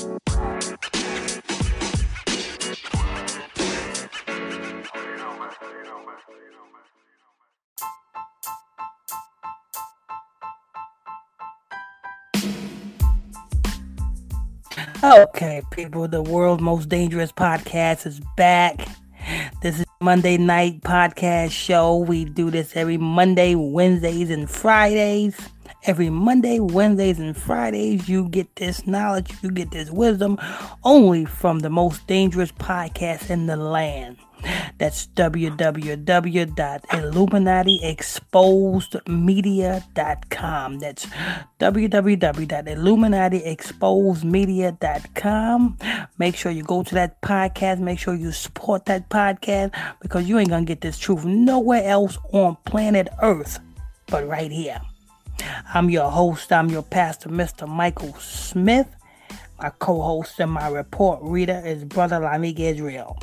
Okay, people, the world's most dangerous podcast is back. This is Monday night podcast show. We do this every Monday, Wednesdays, and Fridays. Every Monday, Wednesdays, and Fridays, you get this knowledge, you get this wisdom only from the most dangerous podcast in the land. That's www.illuminatiexposedmedia.com. That's www.illuminatiexposedmedia.com. Make sure you go to that podcast. Make sure you support that podcast because you ain't going to get this truth nowhere else on planet Earth but right here. I'm your host. I'm your pastor, Mr. Michael Smith. My co-host and my report reader is Brother Lamick Israel.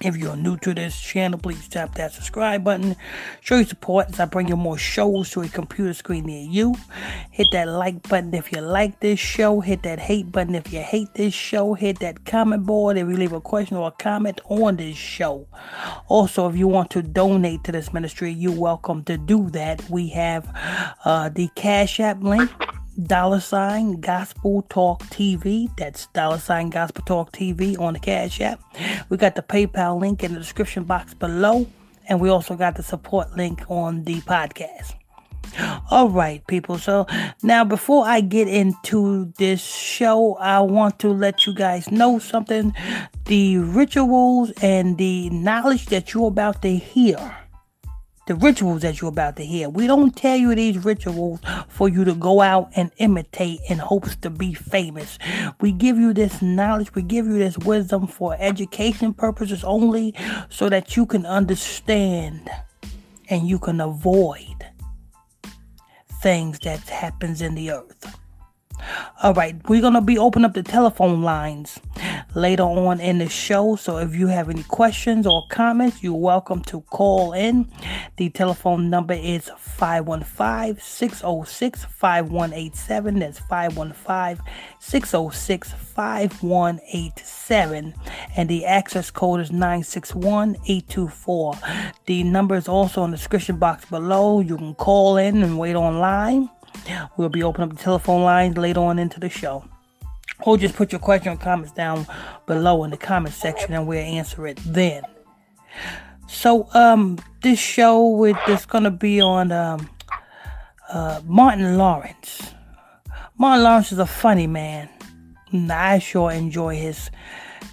If you're new to this channel, please tap that subscribe button. Show your support as I bring you more shows to a computer screen near you. Hit that like button if you like this show. Hit that hate button if you hate this show. Hit that comment board if you leave a question or a comment on this show. Also, if you want to donate to this ministry, you're welcome to do that. We have uh, the Cash App link dollar sign gospel talk TV. That's dollar sign gospel talk TV on the Cash App. We got the PayPal link in the description box below, and we also got the support link on the podcast. All right, people. So now, before I get into this show, I want to let you guys know something. The rituals and the knowledge that you're about to hear the rituals that you're about to hear. We don't tell you these rituals for you to go out and imitate in hopes to be famous. We give you this knowledge, we give you this wisdom for education purposes only so that you can understand and you can avoid things that happens in the earth. All right, we're going to be opening up the telephone lines later on in the show. So if you have any questions or comments, you're welcome to call in. The telephone number is 515 606 5187. That's 515 606 5187. And the access code is 961 824. The number is also in the description box below. You can call in and wait online. We'll be opening up the telephone lines later on into the show. Or just put your question or comments down below in the comment section and we'll answer it then. So, um, this show is gonna be on um, uh, Martin Lawrence. Martin Lawrence is a funny man. I sure enjoy his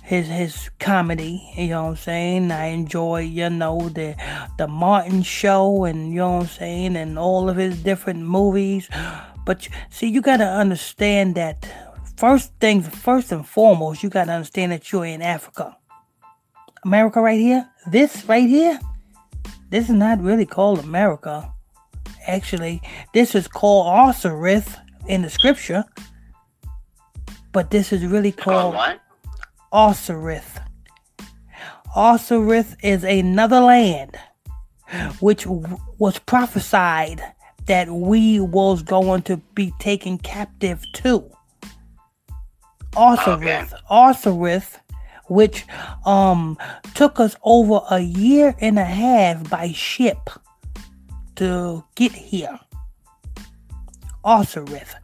his his comedy, you know what I'm saying? I enjoy, you know, the the Martin show and you know what I'm saying and all of his different movies. But see, you got to understand that first things first and foremost, you got to understand that you're in Africa. America right here, this right here, this is not really called America. Actually, this is called Osiris in the scripture. But this is really called what? Osiris. Osiris is another land which w- was prophesied that we was going to be taken captive to. Osiris, okay. Osiris, which um took us over a year and a half by ship to get here. Osiris.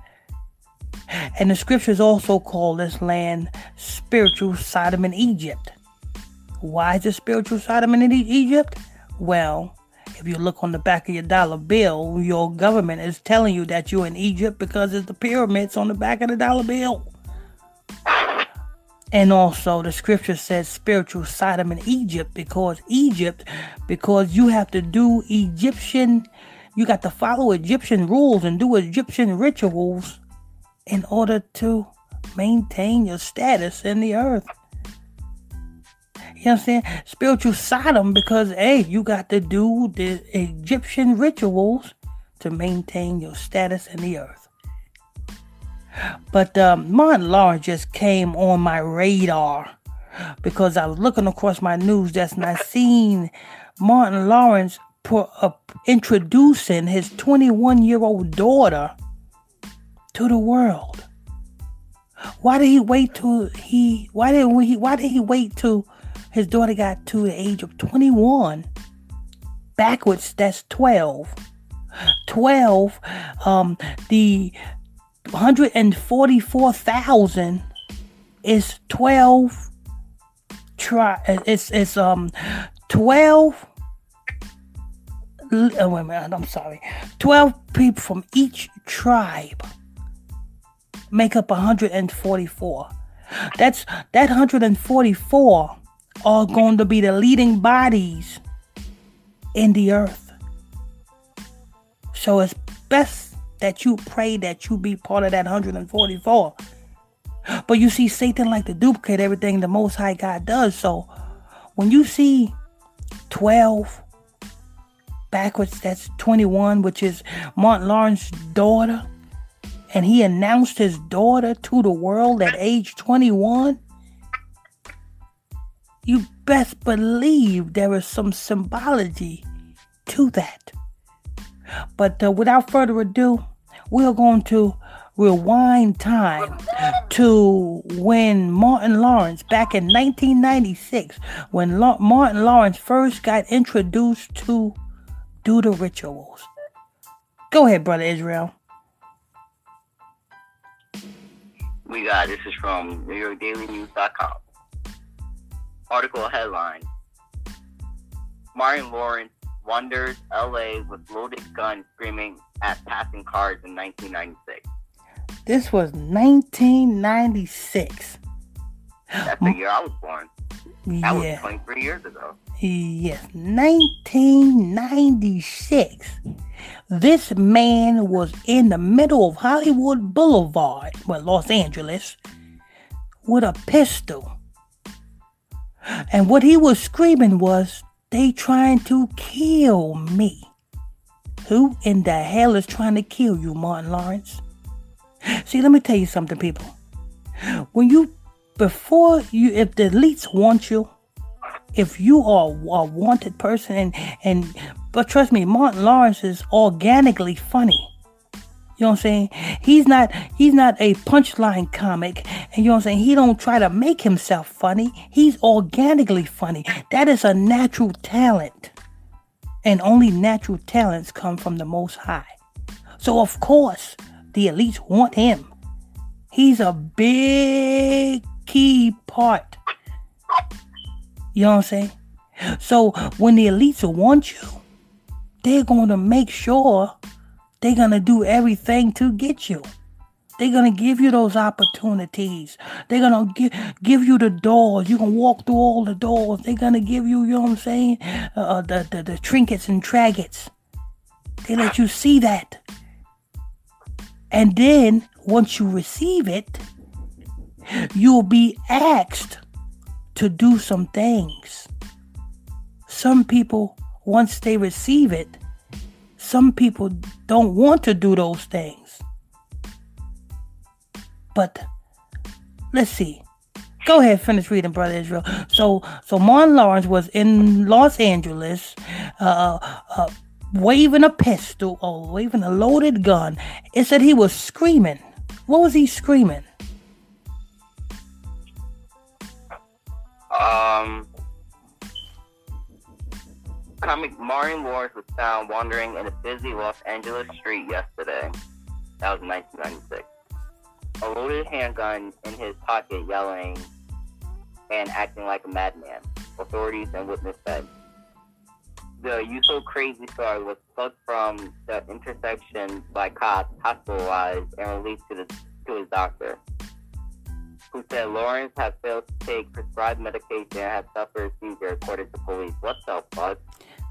And the scriptures also call this land spiritual Sodom and Egypt. Why is it spiritual Sodom and Egypt? Well, if you look on the back of your dollar bill, your government is telling you that you're in Egypt because it's the pyramids on the back of the dollar bill. And also, the scripture says spiritual Sodom and Egypt because Egypt, because you have to do Egyptian, you got to follow Egyptian rules and do Egyptian rituals in order to maintain your status in the earth. You know what I'm saying? Spiritual Sodom because, hey, you got to do the Egyptian rituals to maintain your status in the earth. But um, Martin Lawrence just came on my radar because I was looking across my news desk and I seen Martin Lawrence put, uh, introducing his 21 year old daughter to the world. Why did he wait till he? Why did he? Why did he wait till his daughter got to the age of 21? Backwards, that's 12. 12. Um, the 144,000 is 12 try it's it's um 12 oh, wait a minute, I'm sorry. 12 people from each tribe make up 144. That's that 144 are going to be the leading bodies in the earth. So it's best that you pray that you be part of that 144. But you see, Satan like to duplicate everything the Most High God does. So when you see 12 backwards, that's 21, which is Martin Lawrence's daughter, and he announced his daughter to the world at age 21, you best believe there is some symbology to that. But uh, without further ado, we're going to rewind time to when Martin Lawrence, back in 1996, when La- Martin Lawrence first got introduced to do the rituals. Go ahead, brother Israel. We got this is from NewYorkDailyNews.com. Article headline: Martin Lawrence wanders L.A. with loaded gun, screaming at passing cars in 1996. This was 1996. That's the year I was born. That yeah. was 23 years ago. Yes, 1996. This man was in the middle of Hollywood Boulevard, well, Los Angeles, with a pistol. And what he was screaming was, they trying to kill me. Who in the hell is trying to kill you, Martin Lawrence? See, let me tell you something, people. When you, before you, if the elites want you, if you are a wanted person, and and but trust me, Martin Lawrence is organically funny. You know what I'm saying? He's not he's not a punchline comic, and you know what I'm saying? He don't try to make himself funny. He's organically funny. That is a natural talent. And only natural talents come from the most high. So of course, the elites want him. He's a big key part. You know what I'm saying? So when the elites want you, they're going to make sure they're going to do everything to get you. They're going to give you those opportunities. They're going to give, give you the doors. You can walk through all the doors. They're going to give you, you know what I'm saying, uh, uh the, the, the trinkets and tragets. They let you see that. And then once you receive it, you'll be asked to do some things. Some people, once they receive it, some people don't want to do those things. But let's see. Go ahead, finish reading, brother Israel. So, so Martin Lawrence was in Los Angeles, uh, uh, waving a pistol or waving a loaded gun. It said he was screaming. What was he screaming? Um, comic Martin Lawrence was found wandering in a busy Los Angeles street yesterday. That was 1996. A loaded handgun in his pocket, yelling and acting like a madman. Authorities and witness said the You So Crazy story was plucked from the intersection by cops, hospitalized, and released to, the, to his doctor, who said Lawrence had failed to take prescribed medication and had suffered a seizure, according to police. What the fuck?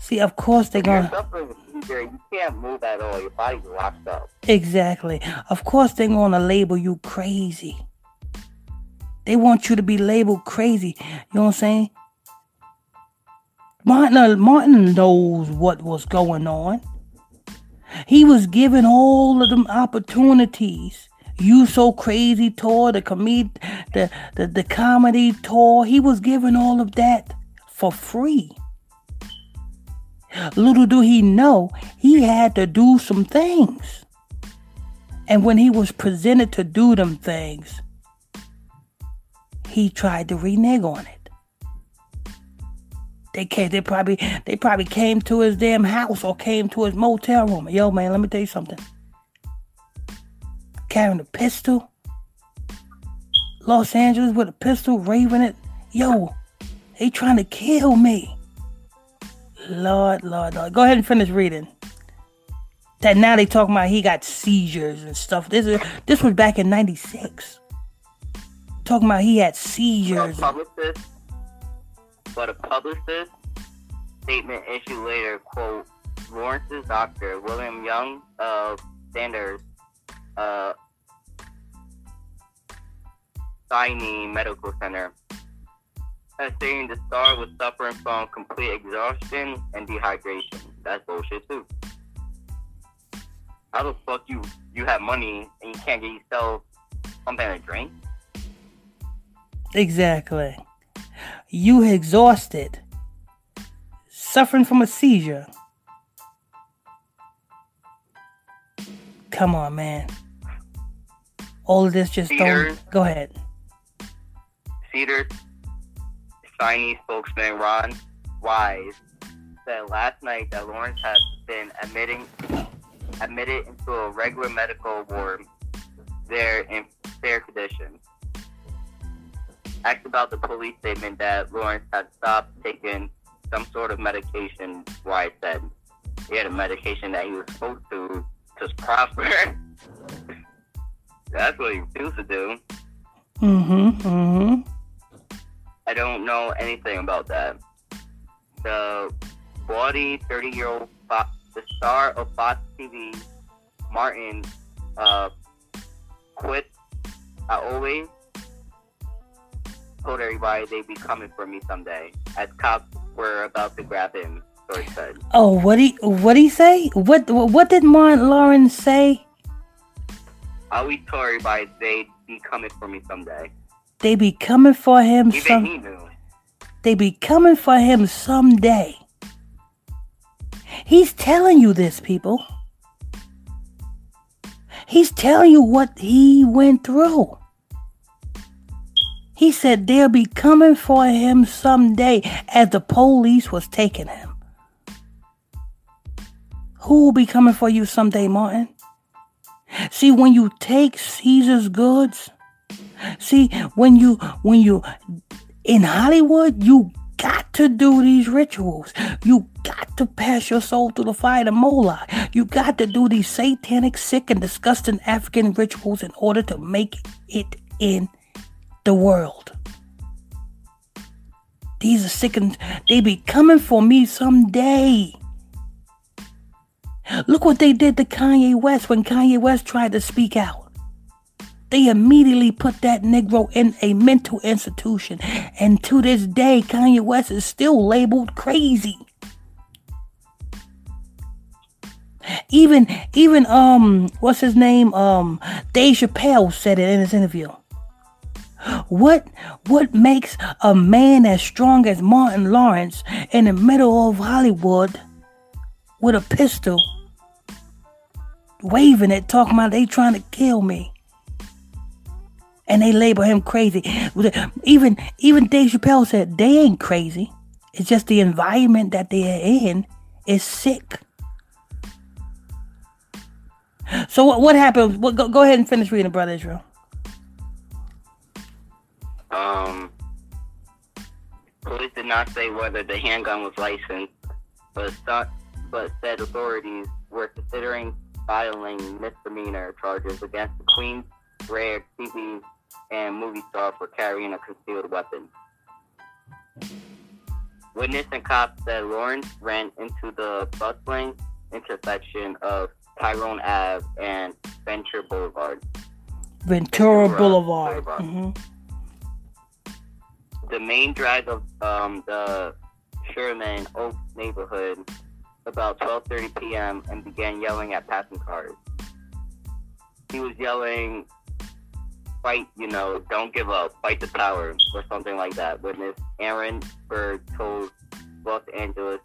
See, of course they're going. You're suffering a seizure. You can't move at all. Your body's locked up. Exactly. Of course they're going to label you crazy. They want you to be labeled crazy. You know what I'm saying? Martin, uh, Martin knows what was going on. He was given all of them opportunities. You so crazy tour, the comed, the, the the comedy tour. He was given all of that for free. Little do he know, he had to do some things. And when he was presented to do them things, he tried to renege on it. They came, they probably they probably came to his damn house or came to his motel room. Yo, man, let me tell you something. Carrying a pistol. Los Angeles with a pistol, raving it. Yo, they trying to kill me. Lord, Lord, Lord. Go ahead and finish reading. That now they talking about he got seizures and stuff. This is this was back in '96. Talking about he had seizures. A publicist, but a publicist statement issued later, quote, Lawrence's doctor, William Young of Sanders, uh, Sinai Medical Center, as saying the star was suffering from complete exhaustion and dehydration. That's bullshit too. How the fuck you you have money and you can't get yourself something to drink? Exactly. You exhausted, suffering from a seizure. Come on, man. All of this just don't. Go ahead. Cedar Chinese spokesman Ron Wise said last night that Lawrence has been admitting admitted into a regular medical ward there in fair condition. Asked about the police statement that Lawrence had stopped taking some sort of medication, Wise said he had a medication that he was supposed to just prosper. That's what he refused to do. Mm-hmm. Mm-hmm. I don't know anything about that. The body 30 year old the star of Fox TV, Martin, uh, quit. I always told everybody they'd be coming for me someday, as cops were about to grab him. So he said. Oh, what he what he say? What what did Martin Lawrence say? I always told everybody they'd be coming for me someday. They be coming for him some. They be coming for him someday. He's telling you this, people. He's telling you what he went through. He said they'll be coming for him someday as the police was taking him. Who will be coming for you someday, Martin? See, when you take Caesar's goods, see, when you when you in Hollywood, you got to do these rituals. You got to pass your soul through the fire to Moloch. You got to do these satanic, sick, and disgusting African rituals in order to make it in the world. These are sick and they be coming for me someday. Look what they did to Kanye West when Kanye West tried to speak out. They immediately put that Negro in a mental institution. And to this day, Kanye West is still labeled crazy. Even even um what's his name? Um Dave Chappelle said it in his interview. What what makes a man as strong as Martin Lawrence in the middle of Hollywood with a pistol waving it talking about they trying to kill me? And they label him crazy. Even even Dave Chappelle said they ain't crazy. It's just the environment that they're in is sick. So what what happened? What, go, go ahead and finish reading, brother Israel. Um, police did not say whether the handgun was licensed, but thought, but said authorities were considering filing misdemeanor charges against the Queen's Rare TV and movie star for carrying a concealed weapon. Witness and cops said Lawrence ran into the bustling intersection of Tyrone Ave and Venture Boulevard. Ventura, Ventura Boulevard. Boulevard. Mhm. The main drag of um, the Sherman Oaks neighborhood about 12:30 p.m. and began yelling at passing cars. He was yelling, "Fight! You know, don't give up! Fight the power!" or something like that. Witness Aaron Berg told Los Angeles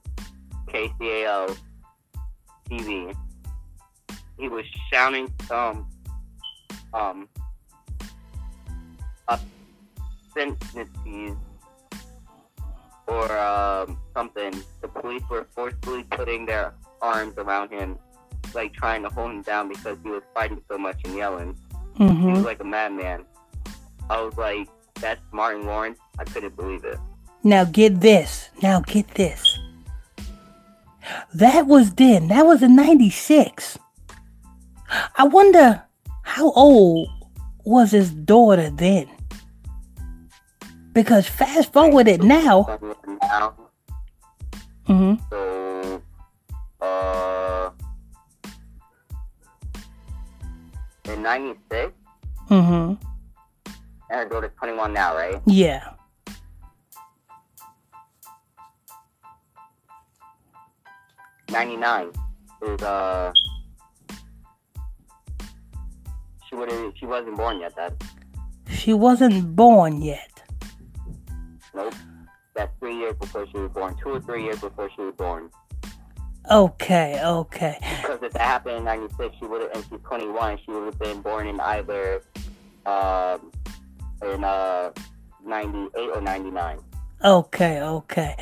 KCAL TV he was shouting some um up vicinities or um, something, the police were forcibly putting their arms around him, like trying to hold him down because he was fighting so much and yelling. He Mm-hmm. was like a madman. I was like, that's Martin Lawrence. I couldn't believe it. Now get this. Now get this. That was then. That was in 96. I wonder how old was his daughter then? Because fast forward it now. Now, hmm so, uh, in '96, hmm and her daughter's 21 now, right? Yeah. '99 is uh, she would she wasn't born yet. That She wasn't born yet. nope. That's three years before she was born. Two or three years before she was born. Okay, okay. Because if that happened in '96, she would have, and she's 21. She would have been born in either um, in uh, '98 or '99. Okay, okay.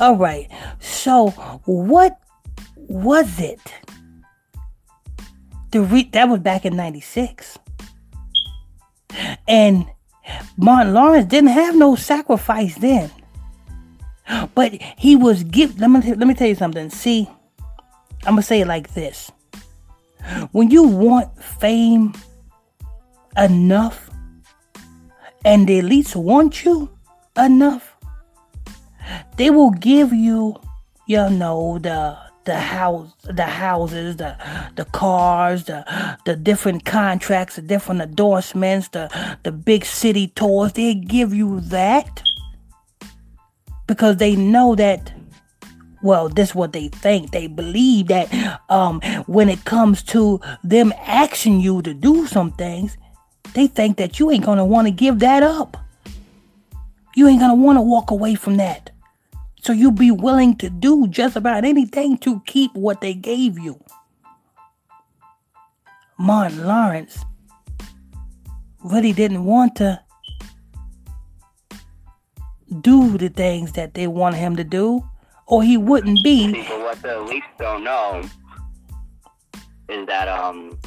All right. So, what was it? The re- that was back in 96. And Martin Lawrence didn't have no sacrifice then. But he was give let me let me tell you something. See, I'm going to say it like this. When you want fame enough and the elites want you enough, they will give you, you know, the the house, the houses, the the cars, the the different contracts, the different endorsements, the the big city tours. They give you that because they know that. Well, this is what they think. They believe that um, when it comes to them asking you to do some things, they think that you ain't gonna want to give that up. You ain't gonna want to walk away from that. So you'll be willing to do just about anything to keep what they gave you. Martin Lawrence really didn't want to do the things that they wanted him to do, or he wouldn't be. See, but what the elites don't know is that, um,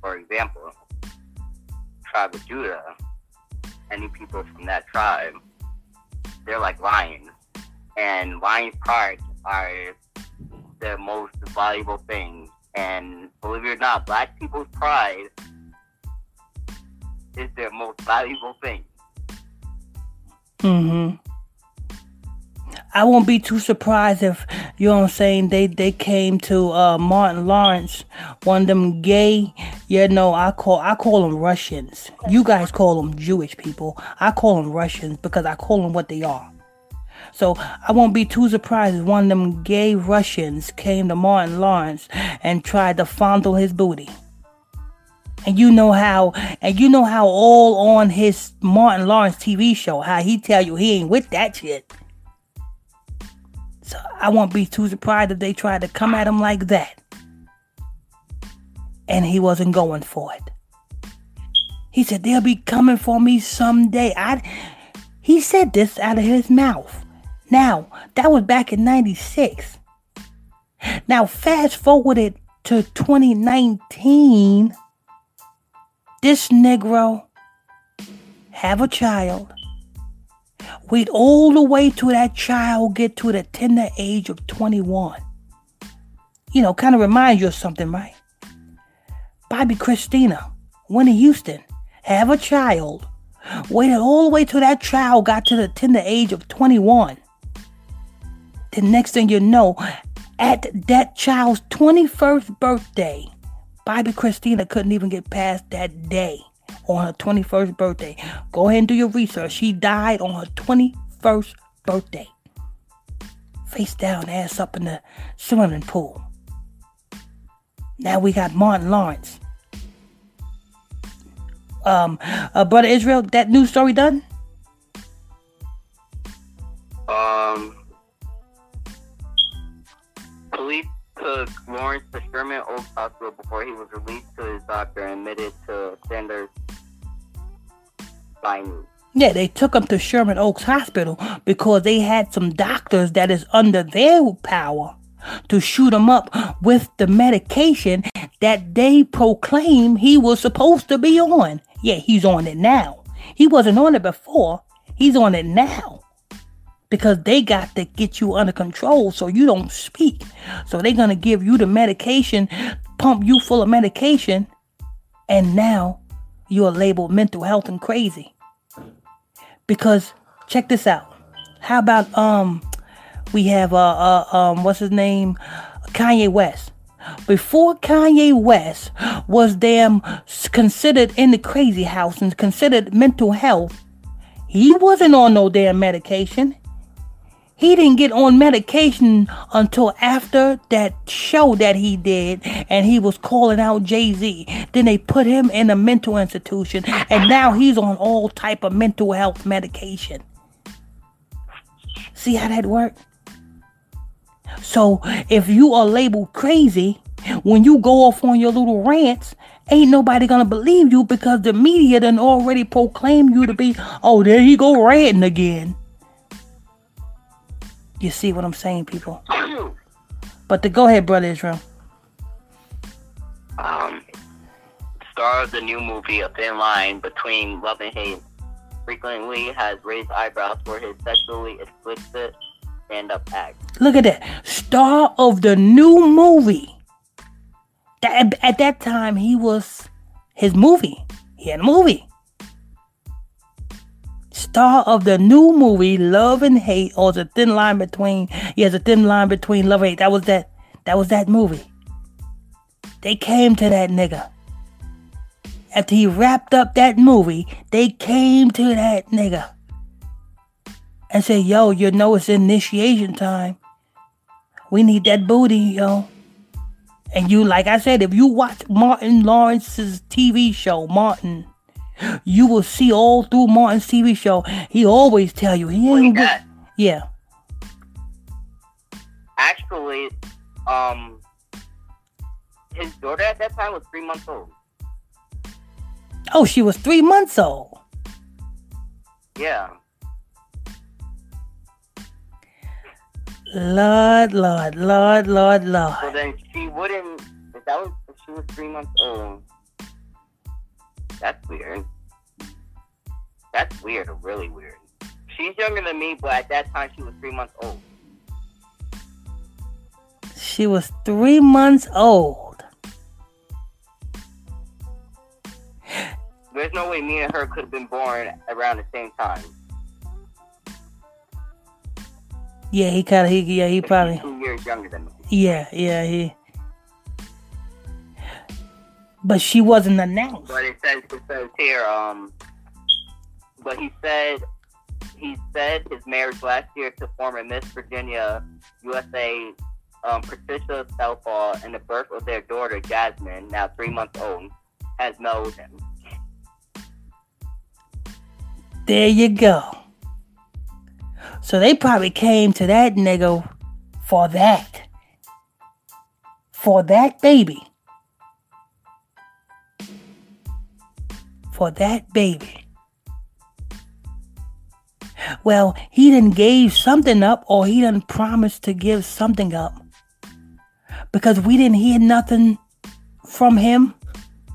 for example, tribe of Judah, any people from that tribe, they're like lions, and lions' pride are the most valuable things. And believe it or not, black people's pride is their most valuable thing. hmm I won't be too surprised if you know what I'm saying they they came to uh, Martin Lawrence, one of them gay, you know I call I call them Russians. You guys call them Jewish people. I call them Russians because I call them what they are. So I won't be too surprised if one of them gay Russians came to Martin Lawrence and tried to fondle his booty. And you know how, and you know how all on his Martin Lawrence TV show, how he tell you he ain't with that shit. So I won't be too surprised if they tried to come at him like that. And he wasn't going for it. He said they'll be coming for me someday. I he said this out of his mouth. Now, that was back in 96. Now fast forward it to 2019. This Negro have a child. Wait all the way till that child get to the tender age of 21. You know, kind of reminds you of something, right? Bobbi Kristina, Whitney Houston, have a child. Waited all the way till that child got to the tender age of 21. The next thing you know, at that child's 21st birthday, Bobbi Kristina couldn't even get past that day on her 21st birthday. Go ahead and do your research. She died on her 21st birthday. Face down, ass up in the swimming pool. Now we got Martin Lawrence. Um, uh, brother Israel, that news story done? Um, police took Lawrence to Sherman Oaks Hospital before he was released to his doctor and admitted to Sanders Yeah, they took him to Sherman Oaks Hospital because they had some doctors that is under their power to shoot him up with the medication that they proclaim he was supposed to be on. Yeah, he's on it now. He wasn't on it before. He's on it now. Because they got to get you under control so you don't speak. So they're going to give you the medication, pump you full of medication, and now you're labeled mental health and crazy. Because check this out. How about um we have uh, uh um what's his name? Kanye West. Before Kanye West was damn considered in the crazy house and considered mental health, he wasn't on no damn medication. He didn't get on medication until after that show that he did and he was calling out Jay-Z. Then they put him in a mental institution and now he's on all type of mental health medication. See how that worked? So if you are labeled crazy, when you go off on your little rants, ain't nobody gonna believe you because the media done already proclaimed you to be, oh, there he go ranting again. You see what I'm saying, people? but to go ahead, brother Israel. Um, star of the new movie A Thin Line Between Love and Hate frequently has raised eyebrows for his sexually explicit stand-up act. Look at that. Star of the new movie. That, at that time, he was his movie. He had a movie star of the new movie Love and Hate, or the thin line between yeah, a thin line between love and hate. That was that that was that movie. They came to that nigga. After he wrapped up that movie, they came to that nigga and said, Yo, you know it's initiation time. We need that booty, yo. And you, like I said, if you watch Martin Lawrence's TV show, Martin, you will see all through Martin's TV show. He always tell you he ain't good. Yeah. Actually, um, his daughter at that time was three months old. Oh, she was three months old. Yeah. Lord, Lord, Lord, Lord, Lord. So then she wouldn't. If that was if she was three months old, that's weird. That's weird, really weird. She's younger than me, but at that time she was three months old. She was three months old. There's no way me and her could have been born around the same time. Yeah, he kind of he yeah he probably two years younger than me. Yeah, yeah he but she wasn't announced. But it says it says here, um, but he said he said his marriage last year to former Miss Virginia USA um, Patricia Southall and the birth of their daughter Jasmin, now three months old, has mellowed him. There you go. So they probably came to that nigga for that. For that baby. for that baby. Well, he didn't gave something up or he didn't promise to give something up. Because we didn't hear nothing from him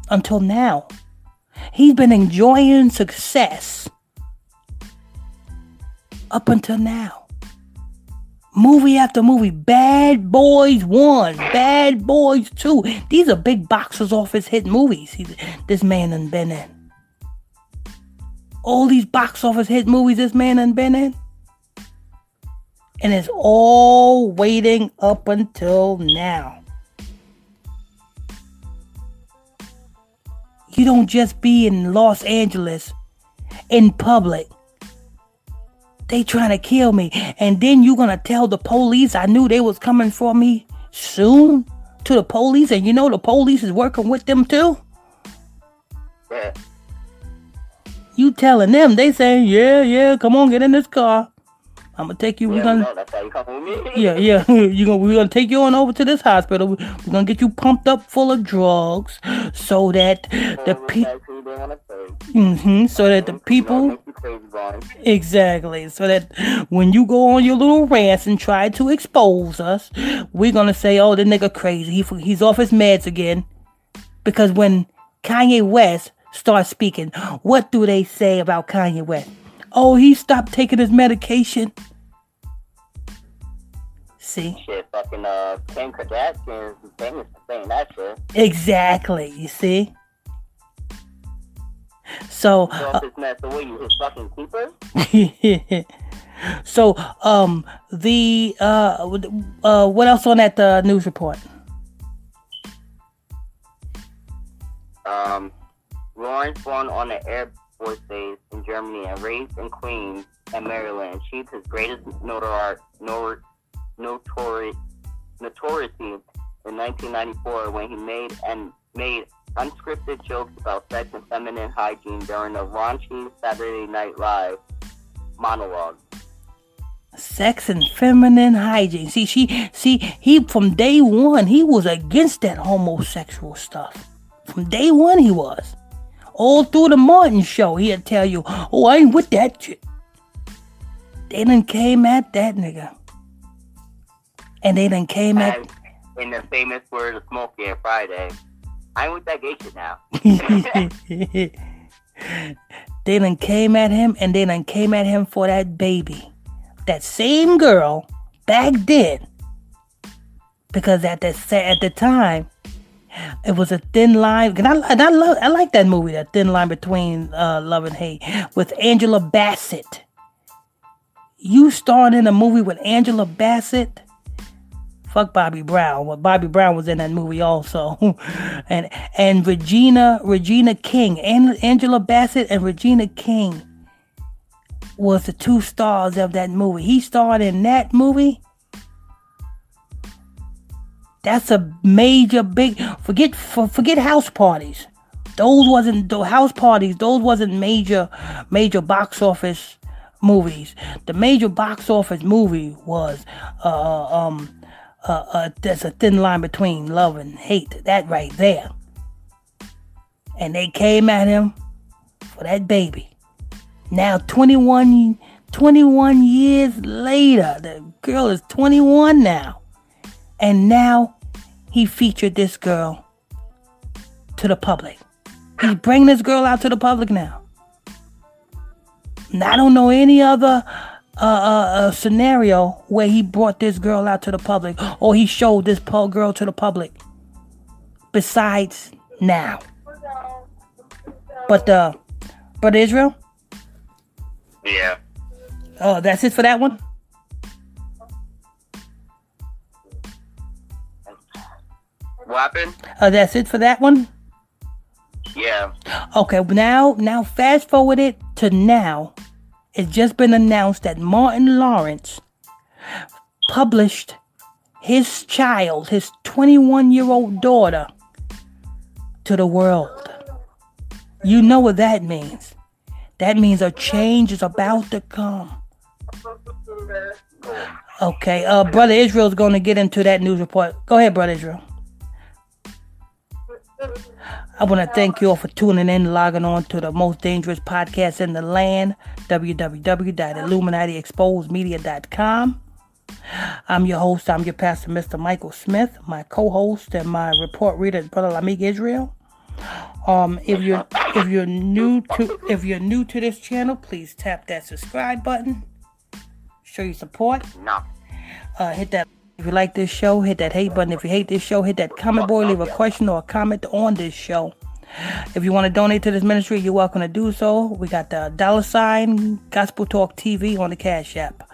until now. He's been enjoying success up until now. Movie after movie, Bad Boys 1, Bad Boys 2. These are big boxes off his hit movies this man has been in all these box office hit movies this man has been in. And it's all waiting up until now. You don't just be in Los Angeles in public. They trying to kill me. And then you gonna tell the police I knew they was coming for me soon to the police and you know the police is working with them too? Yeah. You telling them, they saying, yeah, yeah, come on, get in this car. I'm gonna take you. Yeah, we're gonna. No, that's how you come with me. yeah, yeah. you gonna we're gonna take you on over to this hospital. We're gonna get you pumped up full of drugs, so that the people. Mm-hmm. So that the people. Exactly. So that when you go on your little rants and try to expose us, we're gonna say, "Oh, the nigga crazy. He he's off his meds again." Because when Kanye West starts speaking, what do they say about Kanye West? Oh, he stopped taking his medication. See? Shit, fucking uh, Kim Kardashian is famous for saying that shit. Exactly. You see? So. So uh, this mess away, you his fucking keeper? so, um, the uh, uh, what else on that uh, news report? Um, Lawrence born on the Air Force Base in Germany and raised in Queens and Maryland, achieved his greatest notoriety in 1994 when he made and made unscripted jokes about sex and feminine hygiene during a raunchy Saturday Night Live monologue. Sex and feminine hygiene. See, she, see, he from day one he was against that homosexual stuff. From day one he was. All through the Martin show, he'd tell you, "Oh, I ain't with that shit." They done came at that nigga, and they done came at. In the famous word of Smokey on Friday, I'm with that gay shit now. they done came at him and they done came at him for that baby. That same girl back then. Because at the at the time, it was a thin line. And I, and I love I like that movie, that thin line between uh, love and hate, with Angela Bassett. You starred in a movie with Angela Bassett fuck Bobby Brown. Well, Bobby Brown was in that movie also, and and Regina Regina King and Angela Bassett and Regina King was the two stars of that movie. He starred in that movie. That's a major big forget for, forget house parties. Those wasn't the house parties. Those wasn't major major box office movies. The major box office movie was uh, um uh, uh, there's a thin line between love and hate. That right there. And they came at him for that baby. Now 21, 21 years later, the girl is 21 now. And now he featured this girl to the public. He's bringing this girl out to the public now. And I don't know any other a, a, a, scenario where he brought this girl out to the public or he showed this poor girl to the public besides now. But uh Brother Israel? Yeah. Oh, that's it for that one? What happened? Uh, that's it for that one? Yeah. Okay, now now fast forward it to now it's just been announced that Martin Lawrence published his child, his 21 year old daughter, to the world. You know what that means. That means a change is about to come. Okay, uh, Brother Israel's going to get into that news report. Go ahead, Brother Israel. I want to thank you all for tuning in, logging on to the most dangerous podcast in the land, www.illuminatiexposedmedia.com. I'm your host, I'm your pastor, Mr. Michael Smith, my co-host and my report reader, Brother Lamick Israel. Um, if you're if you're new to if you're new to this channel, please tap that subscribe button. Show your support. No. Uh, hit that if you like this show, hit that hate button. If you hate this show, hit that comment board. Leave a question or a comment on this show. If you want to donate to this ministry, you're welcome to do so. We got the dollar sign Gospel Talk TV on the Cash App.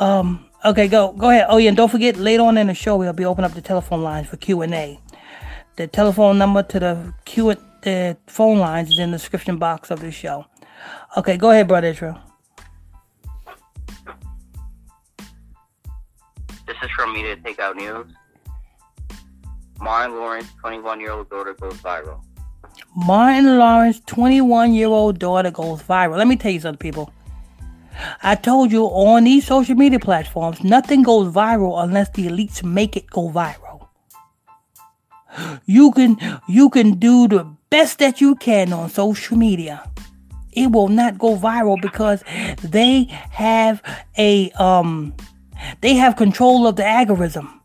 Um, okay, go go ahead. Oh yeah, and don't forget later on in the show we'll be opening up the telephone lines for Q and A. The telephone number to the Q the phone lines is in the description box of the show. Okay, go ahead, brother Israel. Is from take out News. Martin Lawrence, 21 year old daughter goes viral. Martin Lawrence, 21 year old daughter goes viral. Let me tell you something, people. I told you on these social media platforms, nothing goes viral unless the elites make it go viral. You can you can do the best that you can on social media It will not go viral because they have a um they have control of the algorithm.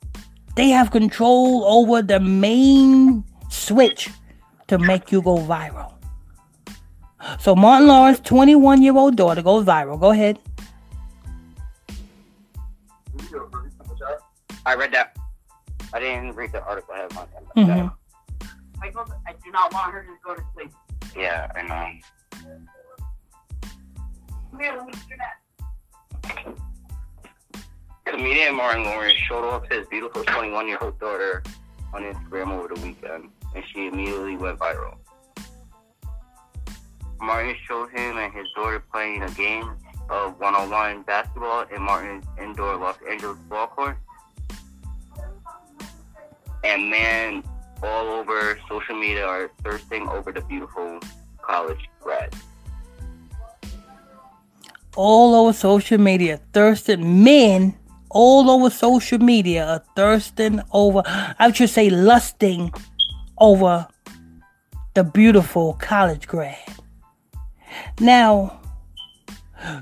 They have control over the main switch to make you go viral. So Martin Lawrence 21 year old daughter goes viral. Go ahead. I read that. I didn't read the article. I have one. Mhm. Michael, I do not want her to go to sleep. Yeah, I know. Come here, let me do that. Comedian Martin Lawrence showed off his beautiful 21 year old daughter on Instagram over the weekend, and she immediately went viral. Martin showed him and his daughter playing a game of one on one basketball in Martin's indoor Los Angeles ball court. And man, all over social media are thirsting over the beautiful college grad. all over social media, thirsting men all over social media are thirsting over, I should say, lusting over the beautiful college grad. Now,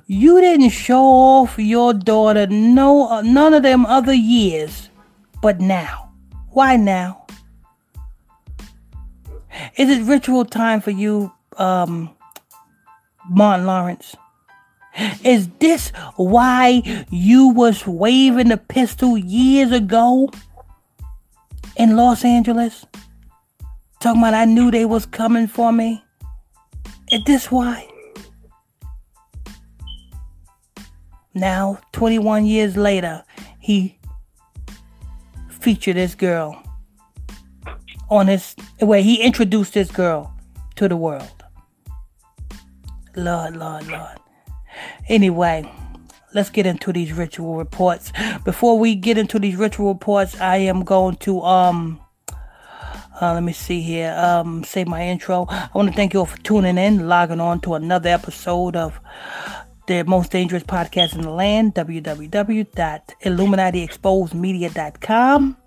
you didn't show off your daughter no none of them other years, but now. Why now? Is it ritual time for you, um, Martin Lawrence? Is this why you was waving the pistol years ago in Los Angeles? Talking about I knew they was coming for me. Is this why? Now, 21 years later, he featured this girl on his where he introduced this girl to the world. Lord, Lord, Lord. Anyway, let's get into these ritual reports. Before we get into these ritual reports, I am going to um uh, let me see here. Um, say my intro. I want to thank you all for tuning in, logging on to another episode of the most dangerous podcast in the land. www.illuminatiexposedmedia.com.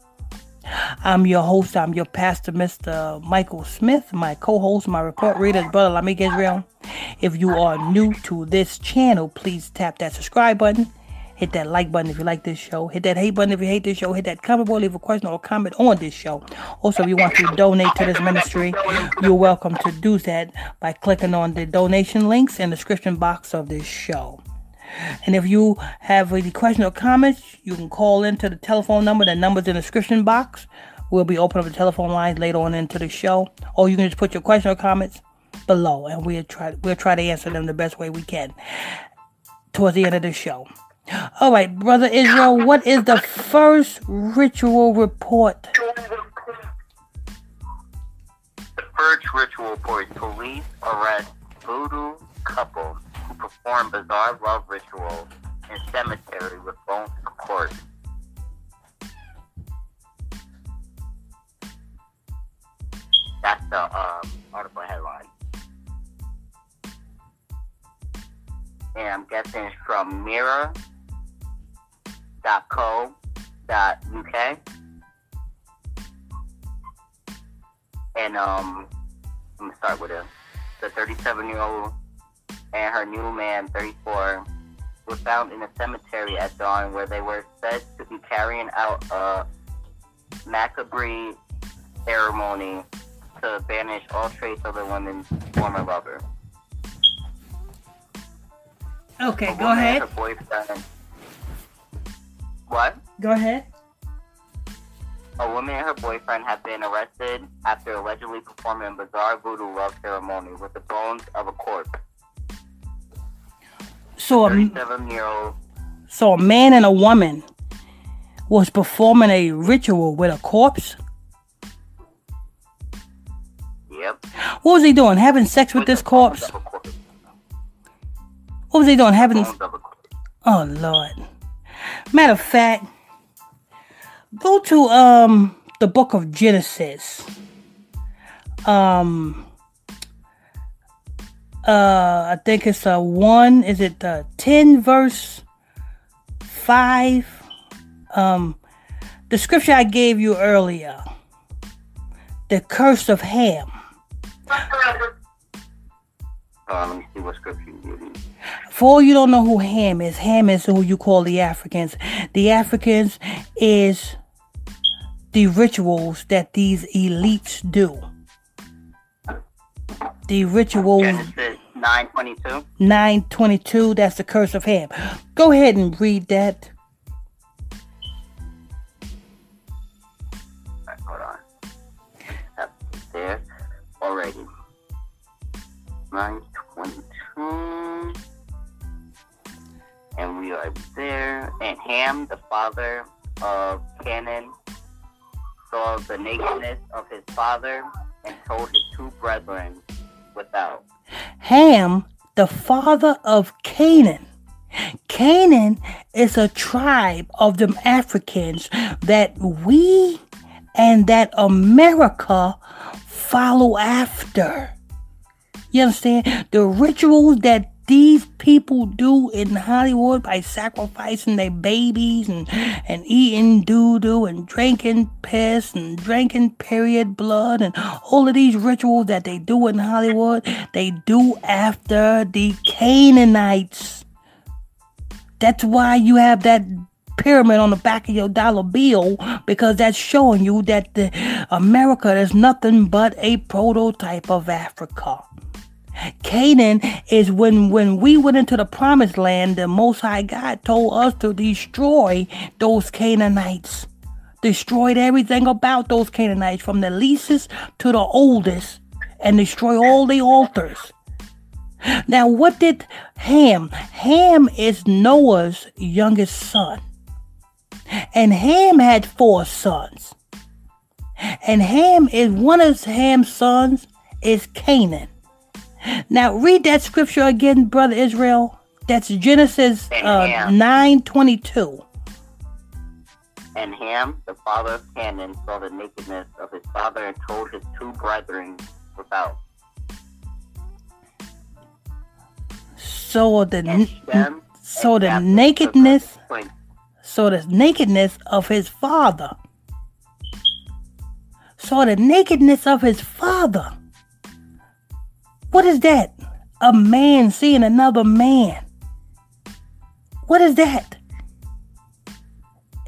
I'm your host. I'm your pastor, Mr. Michael Smith. My co-host, my report reader, is Brother Lamick Israel. If you are new to this channel, please tap that subscribe button. Hit that like button if you like this show. Hit that hate button if you hate this show. Hit that comment button, leave a question or comment on this show. Also, if you want to donate to this ministry, you're welcome to do that by clicking on the donation links in the description box of this show. And if you have any questions or comments, you can call into the telephone number. The number's in the description box. We'll be opening up the telephone lines later on into the show. Or you can just put your question or comments below and we'll try we'll try to answer them the best way we can towards the end of the show. All right, brother Israel, what is the first ritual report? The first ritual report police arrest voodoo couple perform bizarre love rituals in cemetery with bones of corpse. That's the um, article headline. And I'm guessing it's from mirror.co.uk. And um, let me start with it. The 37 year old and her new man, 34, were found in a cemetery at dawn where they were said to be carrying out a macabre ceremony to banish all trace of the woman's former lover. Okay, go ahead. What? Go ahead. A woman and her boyfriend have been arrested after allegedly performing a bizarre voodoo love ceremony with the bones of a corpse. So a, 37 year old so a man and a woman was performing a ritual with a corpse. Yep. What was he doing? Having sex with this corpse? corpse. What was he doing? Having Bones of a corpse. Oh Lord. Matter of fact, go to um the book of Genesis. Um uh I think it's a one, is it the ten verse five? Um the scripture I gave you earlier. The curse of Ham. Uh, let me see what scripture you. For all you don't know who Ham is, Ham is who you call the Africans. The Africans is the rituals that these elites do. The rituals Genesis 9:22. 922, that's the curse of Ham. Go ahead and read that. Hold on. That's there already. 922. And we are there. And Ham, the father of Canaan, saw the nakedness of his father and told his two brethren without. Ham, the father of Canaan. Canaan is a tribe of them Africans that we and that America follow after. You understand? The rituals that these people do in Hollywood by sacrificing their babies and, and eating doo doo and drinking piss and drinking period blood and all of these rituals that they do in Hollywood, they do after the Canaanites. That's why you have that pyramid on the back of your dollar bill because that's showing you that the America is nothing but a prototype of Africa. Canaan is when when we went into the promised land, the Most High God told us to destroy those Canaanites. Destroyed everything about those Canaanites, from the leastest to the oldest, and destroy all the altars. Now, what did Ham? Ham is Noah's youngest son. And Ham had four sons. And Ham is one of Ham's sons is Canaan. Now read that scripture again, brother Israel. That's Genesis uh, nine twenty two. And Ham, the father of Canaan, saw the nakedness of his father and told his two brethren without. So the Shem so the nakedness so the nakedness of his father. So the nakedness of his father. What is that? A man seeing another man. What is that?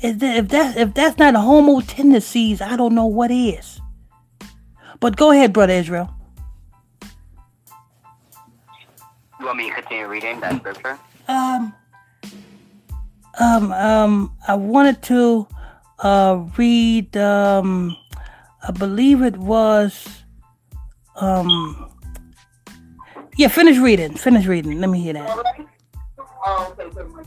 If that if that's not homo tendencies, I don't know what is. But go ahead, brother Israel. You want me to continue reading that scripture? Um, um, um, I wanted to uh, read, um, I believe it was, um, yeah, finish reading, finish reading. Let me hear that. Okay. so my-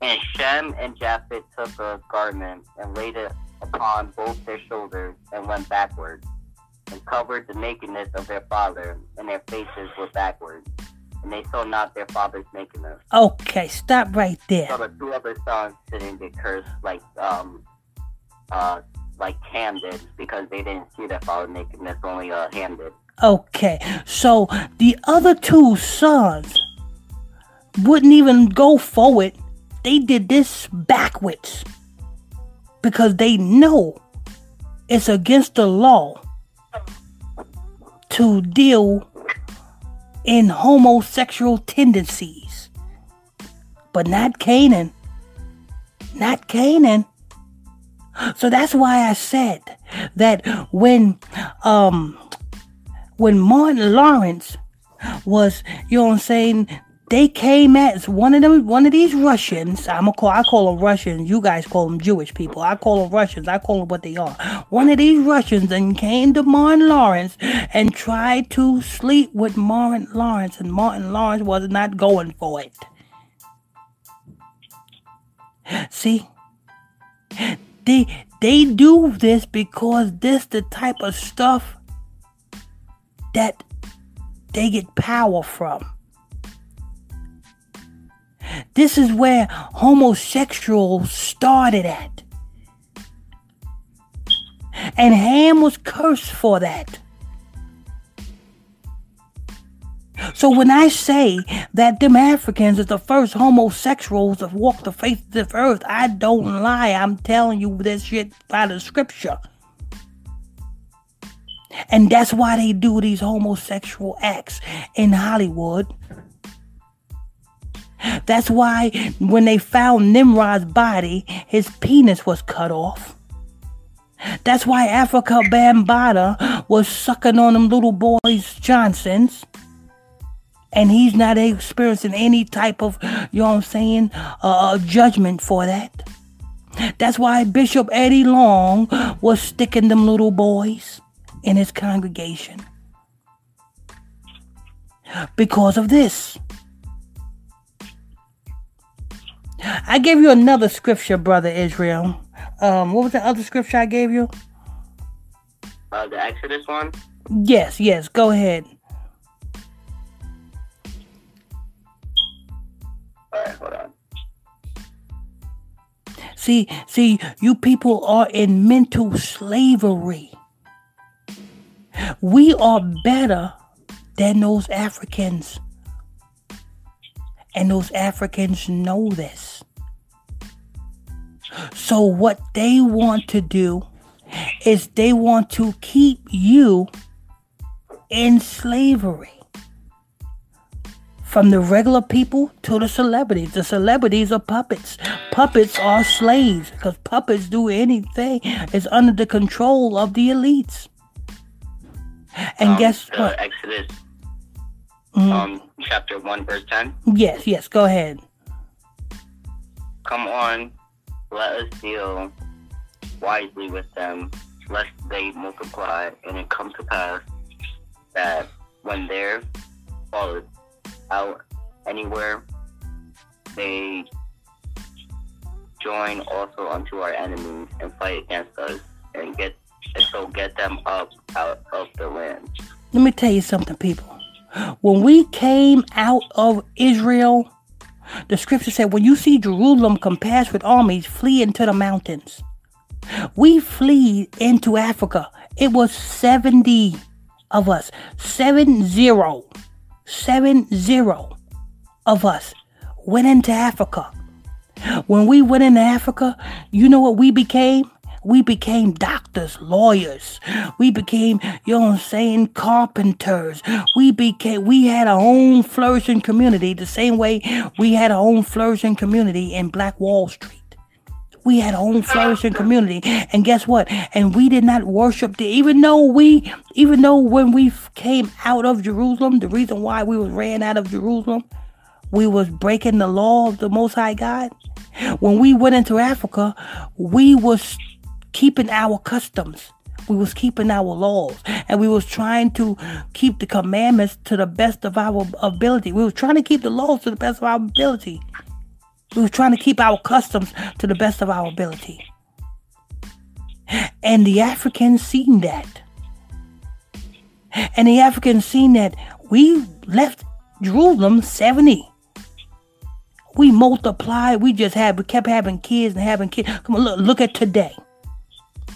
And Shem and Japheth took a garment and laid it upon both their shoulders and went backward, and covered the nakedness of their father, and their faces were backward. And they saw not their father's nakedness. Okay, stop right there. So the two other sons didn't get cursed like um uh like Ham did because they didn't see their father's nakedness, only uh Ham did. Okay, so the other two sons wouldn't even go forward. They did this backwards because they know it's against the law to deal in homosexual tendencies. But not Canaan. Not Canaan. So that's why I said that when um when Martin Lawrence was, you know what I'm saying, they came at one of them, one of these Russians. I'm gonna call, I call them Russians. You guys call them Jewish people. I call them Russians. I call them what they are. One of these Russians and came to Martin Lawrence and tried to sleep with Martin Lawrence, and Martin Lawrence was not going for it. See, they they do this because this the type of stuff that they get power from. This is where homosexuals started at. And Ham was cursed for that. So when I say that them Africans is the first homosexuals to walk the face of earth, I don't lie. I'm telling you this shit by the scripture. And that's why they do these homosexual acts in Hollywood. That's why when they found Nimrod's body, his penis was cut off. That's why Afrika Bambaataa was sucking on them little boys' Johnsons. And he's not experiencing any type of, you know what I'm saying, uh, judgment for that. That's why Bishop Eddie Long was sticking them little boys in his congregation. Because of this. I gave you another scripture, brother Israel. Um, what was the other scripture I gave you? Uh, the Exodus one. Yes, yes. Go ahead. All right, hold on. See, see, you people are in mental slavery. We are better than those Africans. And those Africans know this. So, what they want to do is they want to keep you in slavery. From the regular people to the celebrities. The celebrities are puppets. Puppets are slaves because puppets do anything. It's under the control of the elites. And Um, guess uh, what? Exodus, Mhm. um, chapter one, verse ten. Yes, yes, go ahead. Come on, let us deal wisely with them, lest they multiply, and it come to pass that when they're followed out anywhere, they join also unto our enemies and fight against us, and get and so get them up out of the land. Let me tell you something, people. When we came out of Israel, the scripture said, when you see Jerusalem compassed with armies, flee into the mountains. We flee into Africa. It was 70 of us. Seven zero. Seven zero of us went into Africa. When we went into Africa, you know what we became? We became doctors, lawyers. We became, you know I'm saying, carpenters. We became, we had our own flourishing community the same way we had our own flourishing community in Black Wall Street. We had our own flourishing community. And guess what? And we did not worship the, even though we, even though when we came out of Jerusalem, the reason why we was ran out of Jerusalem, we was breaking the law of the Most High God. When we went into Africa, we was keeping our customs. We was keeping our laws, and we was trying to keep the commandments to the best of our ability. We was trying to keep the laws to the best of our ability. We was trying to keep our customs to the best of our ability. And the Africans seen that. And the Africans seen that we left Jerusalem 70 we multiplied. We just had, we kept having kids and having kids. Come on, look, look at today.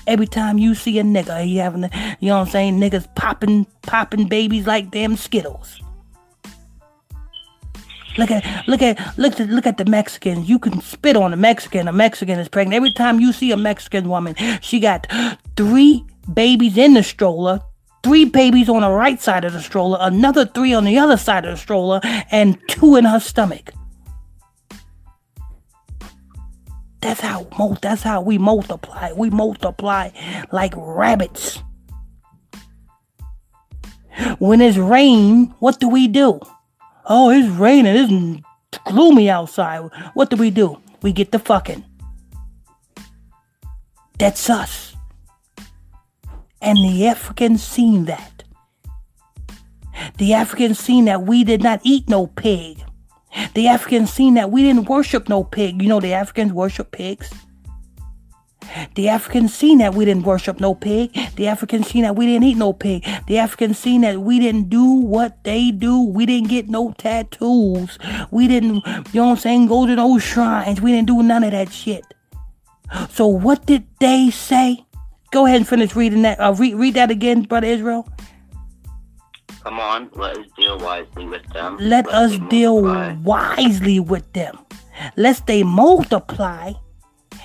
Every time you see a nigga, he having, the, you know what I'm saying? Niggas popping, popping babies like damn Skittles. Look at, look at, look at, look at the Mexicans. You can spit on a Mexican. A Mexican is pregnant. Every time you see a Mexican woman, she got three babies in the stroller, three babies on the right side of the stroller, another three on the other side of the stroller, and two in her stomach. That's how that's how we multiply. We multiply like rabbits. When it's rain, what do we do? Oh, it's raining. It's gloomy outside. What do we do? We get the fucking. That's us. And the Africans seen that. The Africans seen that we did not eat no pig. The Africans seen that we didn't worship no pig. You know the Africans worship pigs. The Africans seen that we didn't worship no pig. The Africans seen that we didn't eat no pig. The Africans seen that we didn't do what they do. We didn't get no tattoos. We didn't, you know what I'm saying, go to those shrines. We didn't do none of that shit. So what did they say? Go ahead and finish reading that. Uh, read that again, Brother Israel. Come on, let us deal wisely with them. Let lest us deal wisely with them, lest they multiply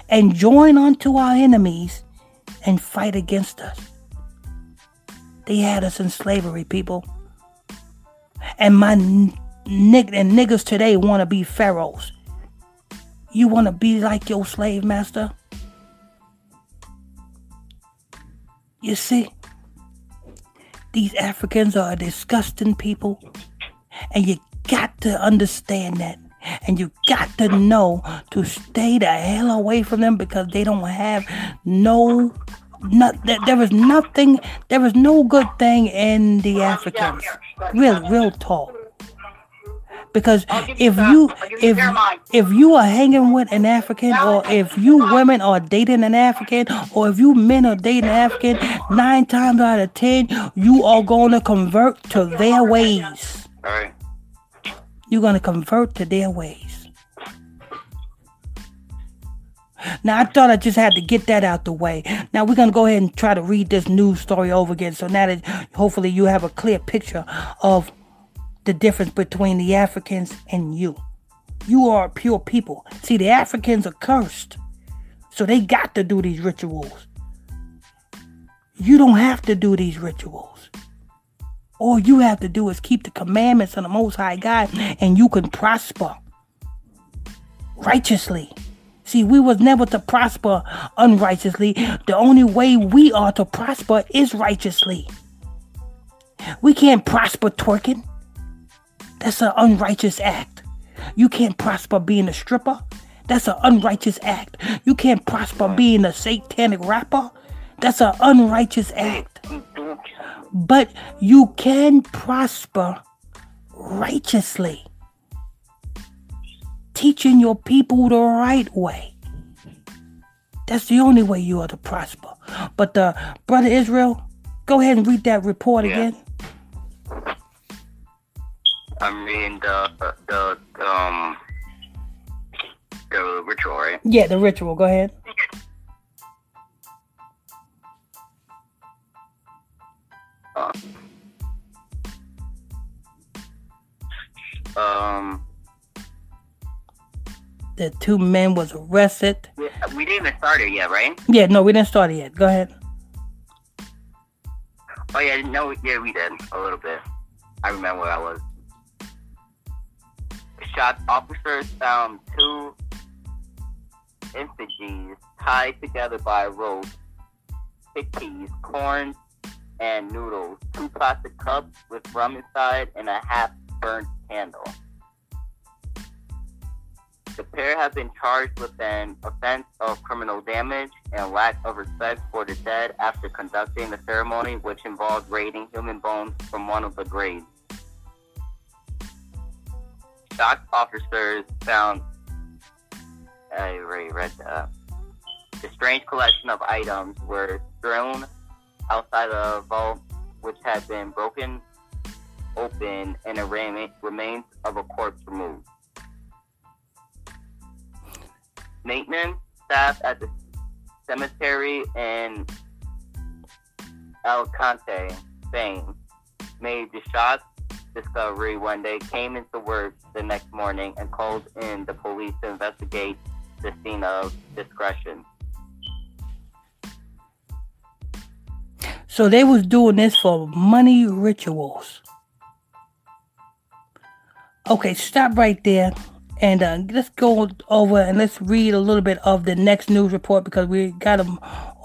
and join unto our enemies and fight against us. They had us in slavery, people. And my nig- and niggas today want to be pharaohs. You want to be like your slave master? You see, these Africans are disgusting people, and you got to understand that. And you got to know to stay the hell away from them because they don't have no not there is nothing there is no good thing in the Africans. Real real talk. Because if you if if you are hanging with an African or if you women are dating an African or if you men are dating an African, nine times out of ten you are gonna convert to their ways. Right. You're going to convert to their ways. Now, I thought I just had to get that out the way. Now, we're going to go ahead and try to read this news story over again. So now that hopefully you have a clear picture of the difference between the Africans and you. You are pure people. See, the Africans are cursed. So they got to do these rituals. You don't have to do these rituals. All you have to do is keep the commandments of the Most High God, and you can prosper righteously. See, we was never to prosper unrighteously. The only way we are to prosper is righteously. We can't prosper twerking. That's an unrighteous act. You can't prosper being a stripper. That's an unrighteous act. You can't prosper being a satanic rapper. That's an unrighteous act but you can prosper righteously. Teaching your people the right way. That's the only way you are to prosper. But uh, brother Israel, go ahead and read that report Yeah. again. I'm reading the the um the ritual, right? Yeah, the ritual. Go ahead. Uh, um, The two men was arrested. yeah, we didn't even start it yet, right? Yeah, no, we didn't start it yet. Go ahead. Oh yeah, no, yeah, we did a little bit. I remember where I was. Shot officers found two effigies tied together by rope, chickpeas, corn, and noodles, two plastic cups with rum inside, and a half-burnt candle. The pair have been charged with an offense of criminal damage and lack of respect for the dead after conducting the ceremony, which involved raiding human bones from one of the graves. Shock officers found. I already read that. The strange collection of items were thrown outside a vault, which had been broken open and a rema- remains of a corpse removed. Maintenance staff at the cemetery in Alicante, Spain, made the shock discovery when they came into work the next morning and called in the police to investigate the scene of discretion. So they was doing this for money rituals. Okay, stop right there. And uh, let's go over and let's read a little bit of the next news report because we got a,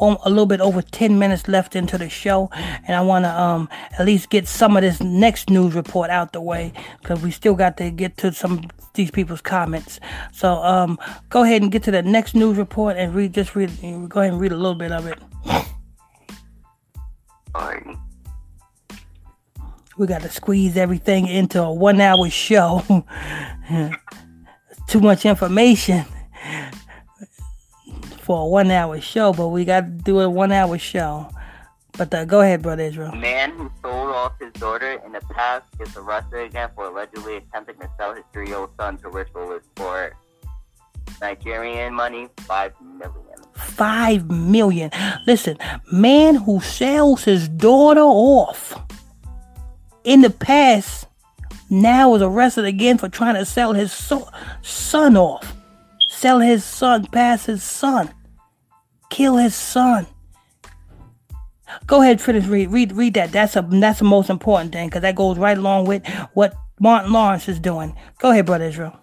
a little bit over 10 minutes left into the show. And I want to um, at least get some of this next news report out the way because we still got to get to some these people's comments. So um, go ahead and get to the next news report and read, just read, go ahead and read a little bit of it. We got to squeeze everything into a one hour show. Too much information for a one hour show, but we got to do a one hour show. But uh, go ahead, Brother Israel. Man who sold off his daughter in the past gets arrested again for allegedly attempting to sell his three-year-old son to ritualists for Nigerian money, five million. Five million. Listen, man who sells his daughter off in the past now is arrested again for trying to sell his so- son off. Sell his son, pass his son, kill his son. Go ahead, finish read read read that. That's a that's the most important thing because that goes right along with what Martin Lawrence is doing. Go ahead, brother Israel.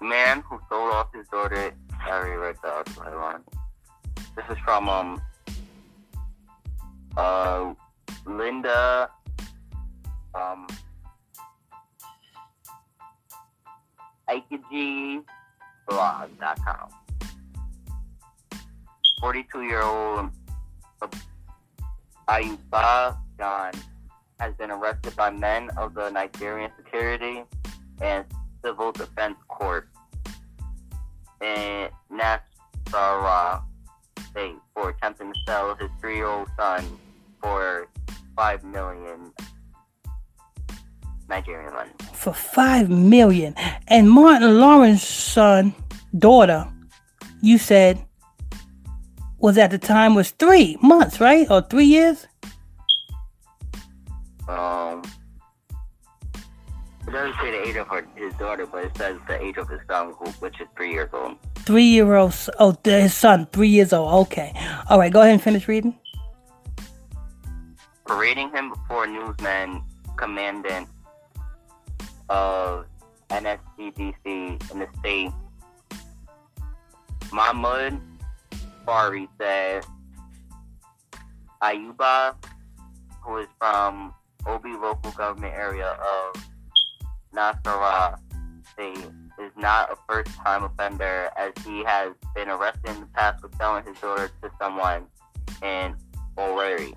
Man who sold off his daughter. I read headline. This is from um uh Linda um blog.com. 42 year old Ayuba John has been arrested by men of the Nigerian Security and Civil Defense Corps in Nasarawa State for attempting to sell his three year old son for 5 million Nigerian money. For five million. And Martin Lawrence's son, daughter, you said was at the time was three months, right? Or three years? Um it doesn't say the age of her, his daughter, but it says the age of his son, which is three years old. Three year old oh his son, three years old. Okay. All right, go ahead and finish reading. Parading him before newsmen, commandant of NSCDC in the state, Mahmoud Fari said Ayuba, who is from Obi local government area of Nasarawa State, is not a first time offender as he has been arrested in the past for selling his daughter to someone in Owerri.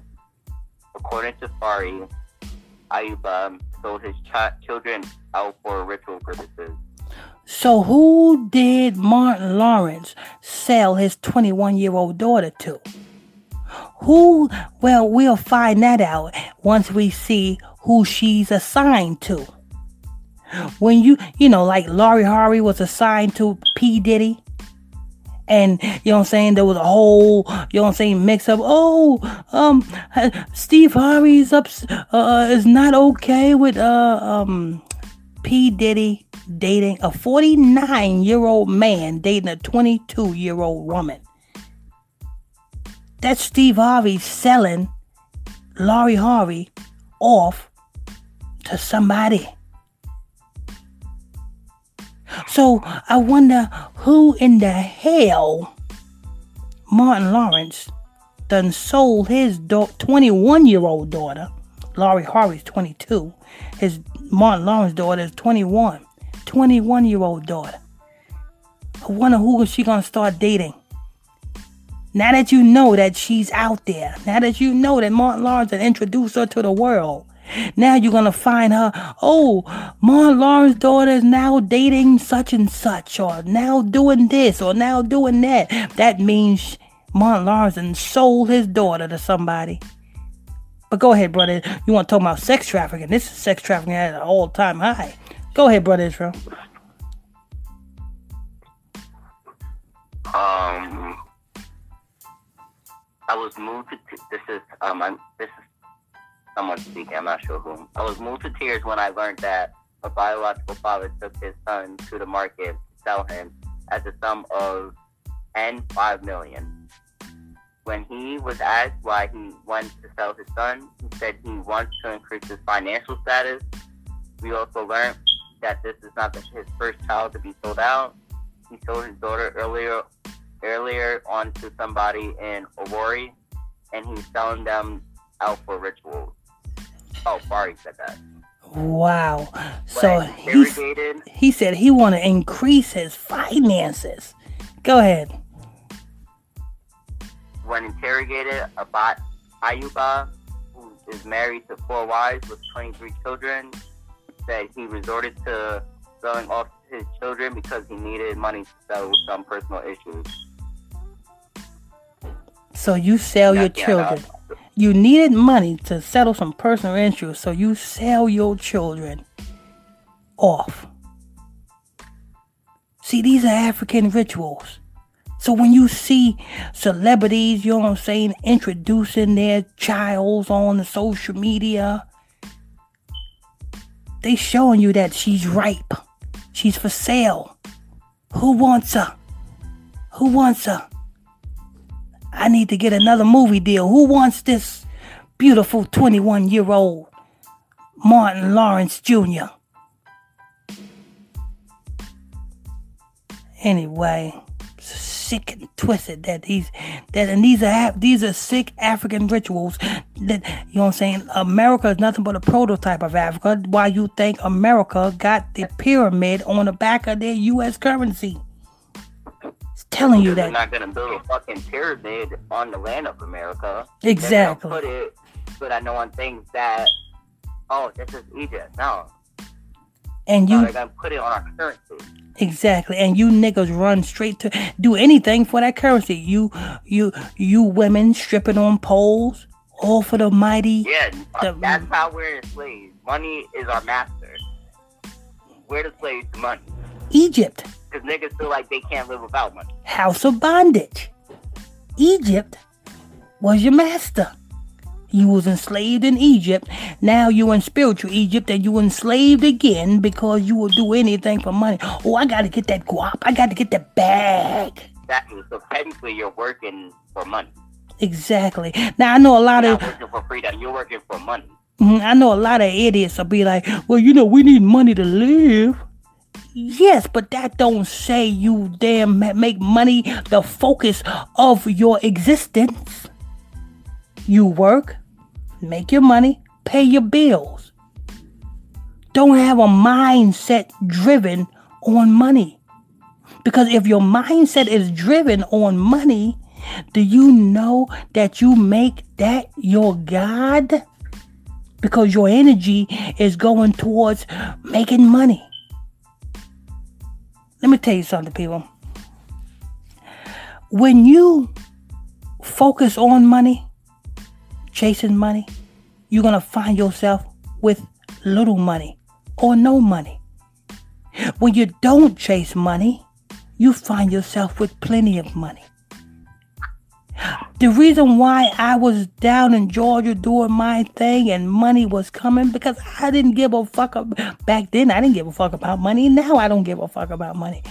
According to Fari, Ayuba sold his ch- children out for ritual purposes. So who did Martin Lawrence sell his 21 year old daughter to? Who, well, we'll find that out once we see who she's assigned to. When you, you know, like Lori Harvey was assigned to P. Diddy. And you know what I'm saying? There was a whole, you know what I'm saying, mix up. Oh, um, Steve Harvey's up, uh, is not okay with, uh, um, P. Diddy dating a 49 year old man dating a 22 year old woman. That's Steve Harvey selling Lori Harvey off to somebody. So I wonder who in the hell Martin Lawrence done sold his 21 year old daughter. Lori Harvey's 22. His Martin Lawrence daughter is 21. 21 year old daughter. I wonder who is she gonna start dating. Now that you know that she's out there, now that you know that Martin Lawrence introduced her to the world, now you're gonna find her, oh, Martin Lawrence's daughter is now dating such and such, or now doing this, or now doing that. That means Martin Lawrence sold his daughter to somebody. But go ahead, brother. You want to talk about sex trafficking? This is sex trafficking at an all-time high. Go ahead, brother Israel. Um, I was moved to. This is um, I'm, this is someone speaking. I'm not sure whom. I was moved to tears when I learned that a biological father took his son to the market to sell him at the sum of n five million. When he was asked why he wanted to sell his son, he said he wants to increase his financial status. We also learned that this is not his first child to be sold out. He sold his daughter earlier earlier on to somebody in Awori, and he's selling them out for rituals. Oh, sorry, said that. Wow. So he, he said he want to increase his finances. Go ahead. When interrogated about Ayuba, who is married to four wives with 23 children, said he resorted to selling off his children because he needed money to settle some personal issues. So you sell your children. You needed money to settle some personal issues, so you sell your children off. See, these are African rituals. So when you see celebrities, you know what I'm saying, introducing their childs on the social media, they showing you that she's ripe. She's for sale. Who wants her? Who wants her? I need to get another movie deal. Who wants this beautiful 21 year old Martin Lawrence Jr.? Anyway, sick and twisted that these that and these are these are sick African rituals that you know what I'm saying. America is nothing but a prototype of Africa. Why you think America got the pyramid on the back of their U.S. currency? Telling you that that not gonna build a fucking pyramid on the land of America. exactly. Put it, but I know on things that, oh, this is Egypt. No, And no, you they're gonna put it on our currency. Exactly. And you niggas run straight to do anything for that currency. You you you women stripping on poles, all for the mighty Yeah, The- uh, that's how we're enslaved. Money is our master. We're the slaves to money. Egypt, Because niggas feel like they can't live without money. house of bondage. Egypt was your master. You was enslaved in Egypt. Now you in spiritual Egypt and you enslaved again because you will do anything for money. Oh, I gotta get that guap. I gotta get that bag. Exactly. So technically, you're working for money. Exactly. Now I know a lot You're of not working for freedom. You're working for money. Mhm, I know a lot of idiots will be like, well, you know, we need money to live. Yes, but that don't say you damn make money the focus of your existence. You work, make your money, pay your bills. Don't have a mindset driven on money. Because if your mindset is driven on money, do you know that you make that your God? Because your energy is going towards making money. Let me tell you something, people. When you focus on money, chasing money, you're going to find yourself with little money or no money. When you don't chase money, you find yourself with plenty of money. The reason why I was down in Georgia doing my thing and money was coming because I didn't give a fuck ab- back then. I didn't give a fuck about money. Now I don't give a fuck about money.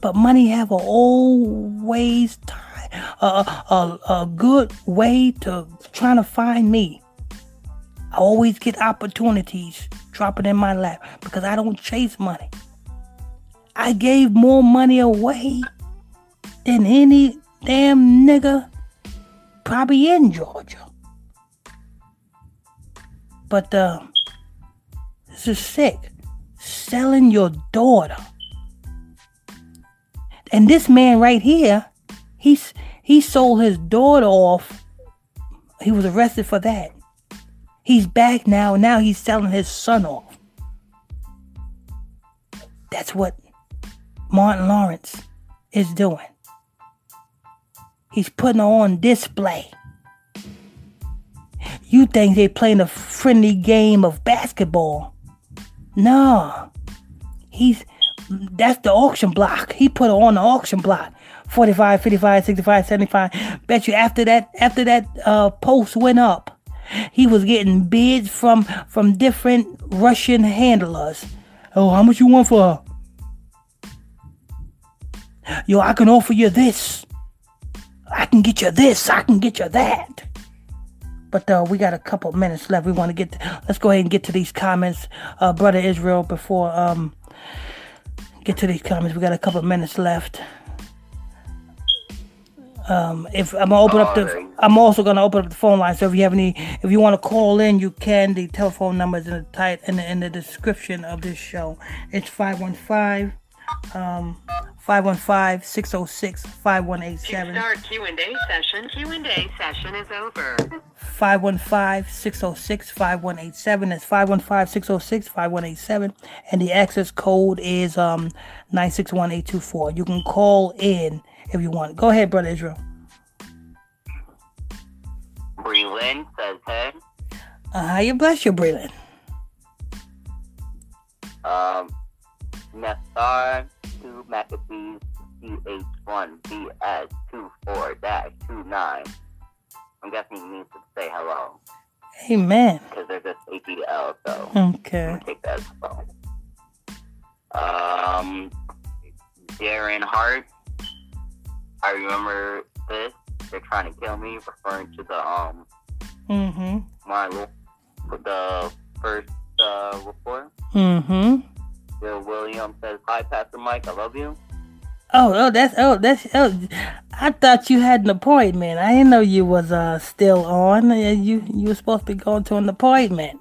But money have a always time, a, a, a good way to trying to find me. I always get opportunities dropping in my lap because I don't chase money. I gave more money away than any damn nigga probably in Georgia. But uh, this is sick. Selling your daughter. And this man right here, he's he sold his daughter off. He was arrested for that. He's back now. Now he's selling his son off. That's what Martin Lawrence is doing. He's putting her on display. You think they playing a friendly game of basketball? No. He's that's the auction block. He put her on the auction block. 45, 55, 65, 75. Bet you after that after that uh, post went up, he was getting bids from from different Russian handlers. Oh, how much you want for her? Yo, I can offer you this. Can get you this. I can get you that. But uh, we got a couple minutes left. We want to get. To, let's go ahead and get to these comments, uh, brother Israel. Before um, get to these comments, we got a couple minutes left. Um, if I'm gonna open up the, I'm also gonna open up the phone line. So if you have any, if you want to call in, you can. The telephone number is in the tight in the, in the description of this show. It's 515 um 515-606-5187. Start Q&A session. Q&A session is over. 515-606-5187. That's 515-606-5187. And the access code is um 961824. You can call in if you want. Go ahead, brother Israel. Breland says, hey, Uh, how you bless you, Braylon? um, Nethar 2 Maccabees CH1 BS 24 29. I'm guessing he means to say hello Amen. because there's this APL, so Okay. Take that as well. Um, Darren Hart. I remember this. they're trying to kill me, referring to the um Mm-hmm. my the first uh, report. Mm-hmm. Bill Williams says, "Hi, Pastor Mike, I love you." Oh, oh, that's oh, that's oh. I thought you had an appointment. I didn't know you was uh still on. You you were supposed to be going to an appointment.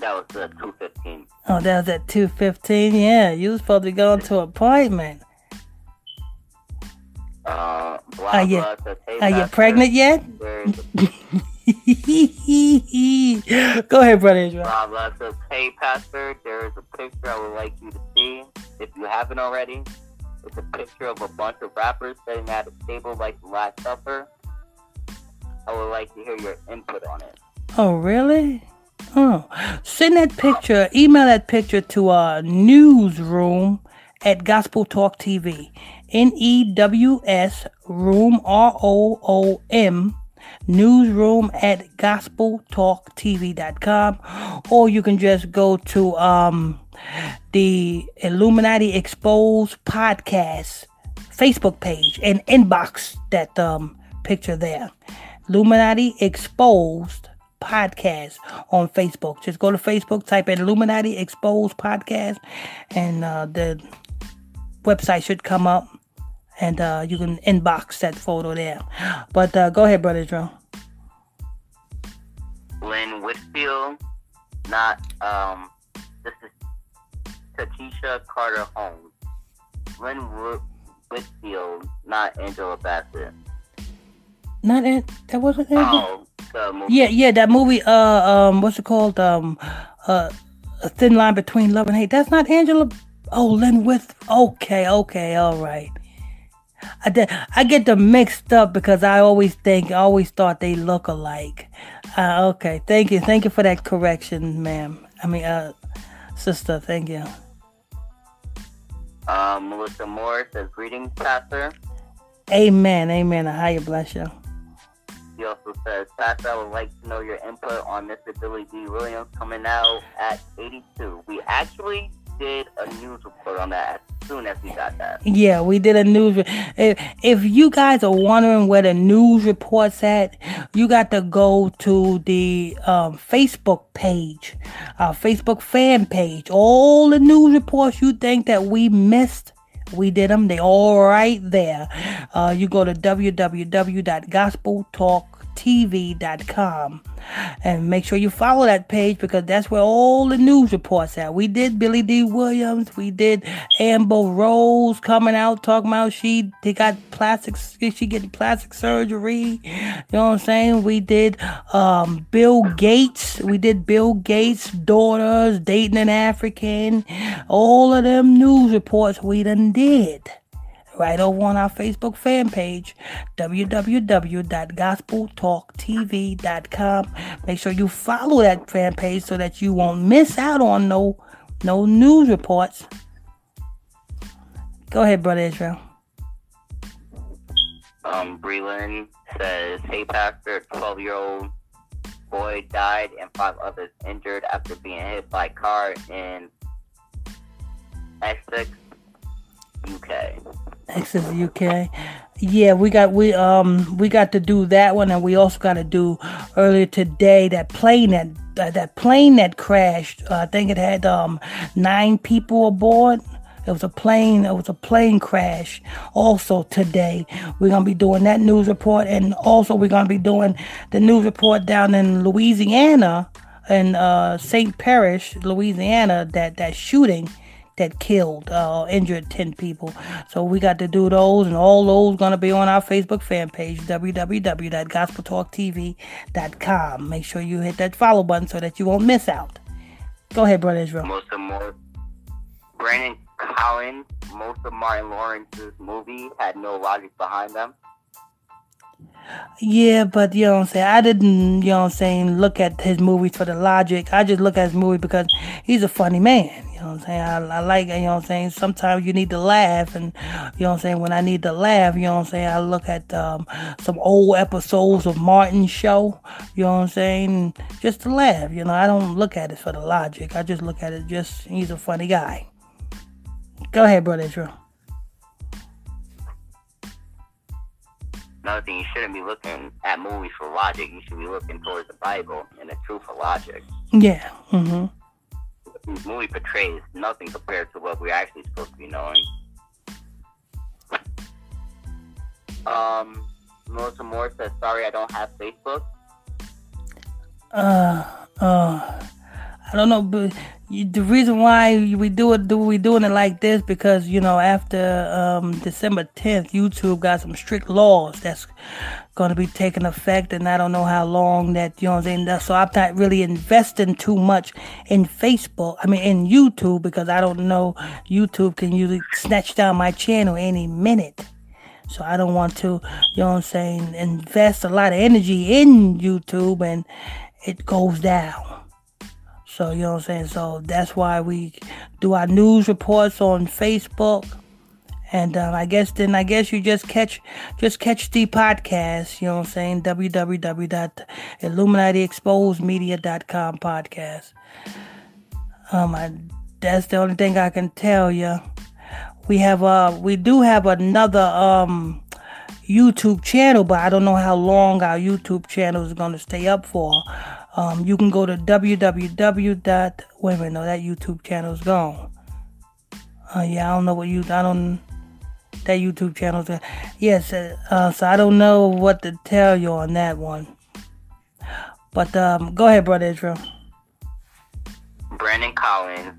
That was at two fifteen. Oh, that was at two fifteen. Yeah, you was supposed to be going to an appointment. Uh, blah, Are you- blah, says, hey, Are you pregnant yet? Go ahead, brother Israel. Blah blah says, "Hey Pastor, there is a picture I would like you to see if you haven't already. It's a picture of a bunch of rappers sitting at a table like the Last Supper. I would like to hear your input on it. Oh, really? Oh, send that picture. Email that picture to our newsroom at Gospel Talk TV. N E W S room R O O M newsroom at gospeltalktv.com or you can just go to um the Illuminati Exposed podcast Facebook page and inbox that um picture there. Illuminati Exposed podcast on Facebook. Just go to Facebook, type in Illuminati Exposed podcast, and uh, the website should come up, and uh, you can inbox that photo there. But uh, go ahead, brother Joe. Lynn Whitfield, not um. This is Tatisha Carter Holmes. Lynn Wh- Whitfield, not Angela Bassett. Not it. That wasn't it. Oh. Yeah, yeah, that movie. Uh, um, what's it called? Um, uh, a thin line between love and hate. That's not Angela. Oh, Lynn with. Okay, okay, all right. I did, I get them mixed up because I always think, I always thought they look alike. Uh, okay, thank you, thank you for that correction, ma'am. I mean, uh, sister, thank you. Uh, Melissa Moore says, "Greetings, Pastor." Amen, amen. How you bless you. He also says, Pastor, I would like to know your input on Mr. Billy Dee Williams coming out at 82. We actually did a news report on that as soon as we got that. Yeah, we did a news. If, if you guys are wondering where the news report's at, you got to go to the um, Facebook page, our Facebook fan page. All the news reports you think that we missed, we did them. They all right there. Uh, you go to www.gospeltalktv.com and make sure you follow that page because that's where all the news reports at. We did Billy Dee Williams. We did Amber Rose coming out talking about she they got plastic she getting plastic surgery. You know what I'm saying? We did um, Bill Gates. We did Bill Gates' daughters dating an African. All of them news reports we done did right over on our Facebook fan page, www.gospeltalktv.com. Make sure you follow that fan page so that you won't miss out on no no news reports. Go ahead, brother Israel. Um, Breland says, Hey, Pastor, 12 year old boy died and five others injured after being hit by car in Essex, UK. Texas, UK. Yeah, we got we um we got to do that one, and we also got to do earlier today that plane that uh, that plane that crashed. Uh, I think it had um nine people aboard. It was a plane. It was a plane crash. Also today, we're gonna be doing that news report, and also we're gonna be doing the news report down in Louisiana, in uh, St. Parish, Louisiana. That that shooting that killed uh, injured 10 people. So we got to do those and all those going to be on our facebook fan page www.gospeltalktv.com make sure you hit that follow button so that you won't miss out. Go ahead brother israel. Most of more. Brandon Collins, most of Martin Lawrence's movie had no logic behind them. yeah but you know what i'm saying? I didn't you know what i'm saying look at his movies for the logic. I just look at his movie because he's a funny man know what i'm saying i, I like you know what i'm saying sometimes you need to laugh and you know what i'm saying when i need to laugh you know what i'm saying i look at um, some old episodes of martin's show you know what i'm saying just to laugh you know i don't look at it for the logic i just look at it just he's a funny guy go ahead brother Israel. Another thing, you shouldn't be looking at movies for logic. You should be looking towards the Bible and the truth of logic. Yeah. Mm-hmm. Movie portrays nothing compared to what we're actually supposed to be knowing. Um, Melissa Moore says, "Sorry, I don't have Facebook." Uh, uh, I don't know, but the reason why we do it, do we doing it like this because you know after um, December 10th, YouTube got some strict laws that's going to be taking effect, and I don't know how long that you know what I'm saying. So I'm not really investing too much in Facebook. I mean in YouTube because I don't know YouTube can usually snatch down my channel any minute. So I don't want to, you know what I'm saying, invest a lot of energy in YouTube and it goes down. So you know what I'm saying? So that's why we do our news reports on Facebook. And um, I guess then I guess you just catch just catch the podcast, you know what I'm saying? www.illuminatiexposedmedia.com podcast. Um I, that's the only thing I can tell you we have uh we do have another um YouTube channel, but I don't know how long our YouTube channel is going to stay up for. Um, you can go to www. Wait a minute, no, that YouTube channel is gone. Uh, yeah, I don't know what you. I don't. That YouTube channel is. Yes, uh, uh, so I don't know what to tell you on that one. But um, go ahead, brother Israel. Brandon Collins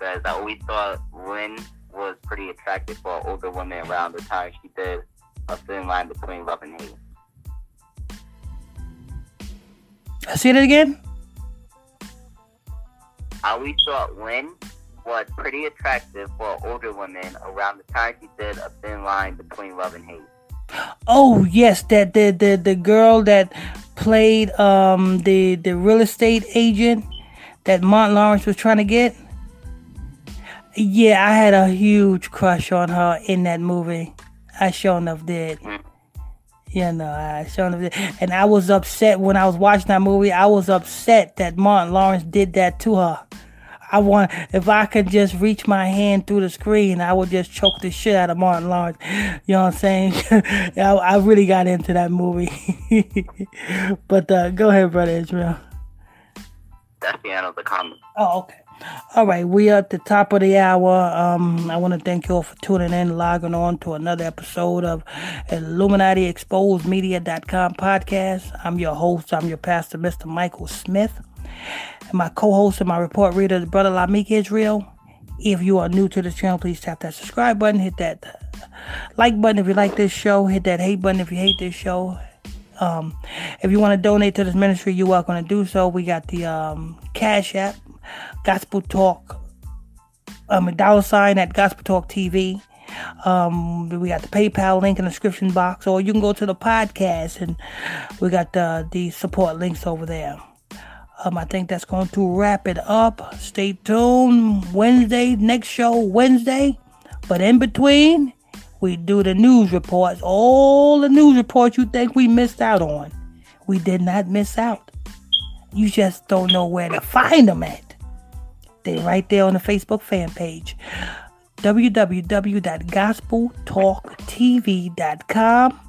says, "I always thought Lynn was pretty attractive for an older women around the time she did a thin line between love and hate. See it again? I always thought Lynn was pretty attractive for older women around the time she did a thin line between love and hate. Oh yes, that the the, the girl that played um the the real estate agent that Mont Lawrence was trying to get. Yeah, I had a huge crush on her in that movie. I sure enough did. You know, I enough did. And I was upset when I was watching that movie. I was upset that Martin Lawrence did that to her. I want if I could just reach my hand through the screen, I would just choke the shit out of Martin Lawrence. You know what I'm saying? I, I really got into that movie. but uh, go ahead, brother Israel. That's the end of the comment. Oh, okay. All right, we are at the top of the hour. Um, I want to thank you all for tuning in, logging on to another episode of Illuminati Exposed Media.com podcast. I'm your host, I'm your pastor, Mr. Michael Smith. And my co-host and my report reader Brother Lamick Israel. If you are new to this channel, please tap that subscribe button, hit that like button if you like this show, hit that hate button if you hate this show. Um, if you want to donate to this ministry, you're welcome to do so. We got the um, Cash App, Gospel Talk, um, dollar sign at Gospel Talk TV. Um, we got the PayPal link in the description box, or you can go to the podcast and we got the, the support links over there. Um, I think that's going to wrap it up. Stay tuned. Wednesday, next show, Wednesday. But in between, we do the news reports. All the news reports you think we missed out on. We did not miss out. You just don't know where to find them at. They're right there on the Facebook fan page. www.gospeltalktv.com.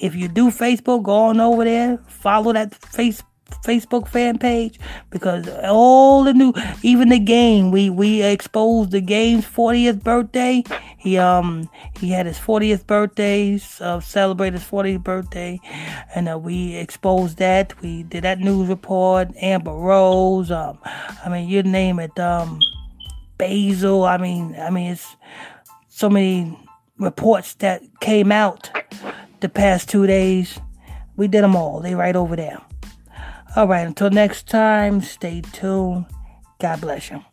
If you do Facebook, go on over there, follow that face Facebook fan page because all the new, even the game, we we exposed the game's 40th birthday. He um he had his 40th birthday, uh, celebrate his 40th birthday, and uh, we exposed that. We did that news report. Amber Rose, um, I mean you name it, um, Basil. I mean I mean it's so many reports that came out the past two days. We did them all. They right over there. All right, until next time, stay tuned. God bless you.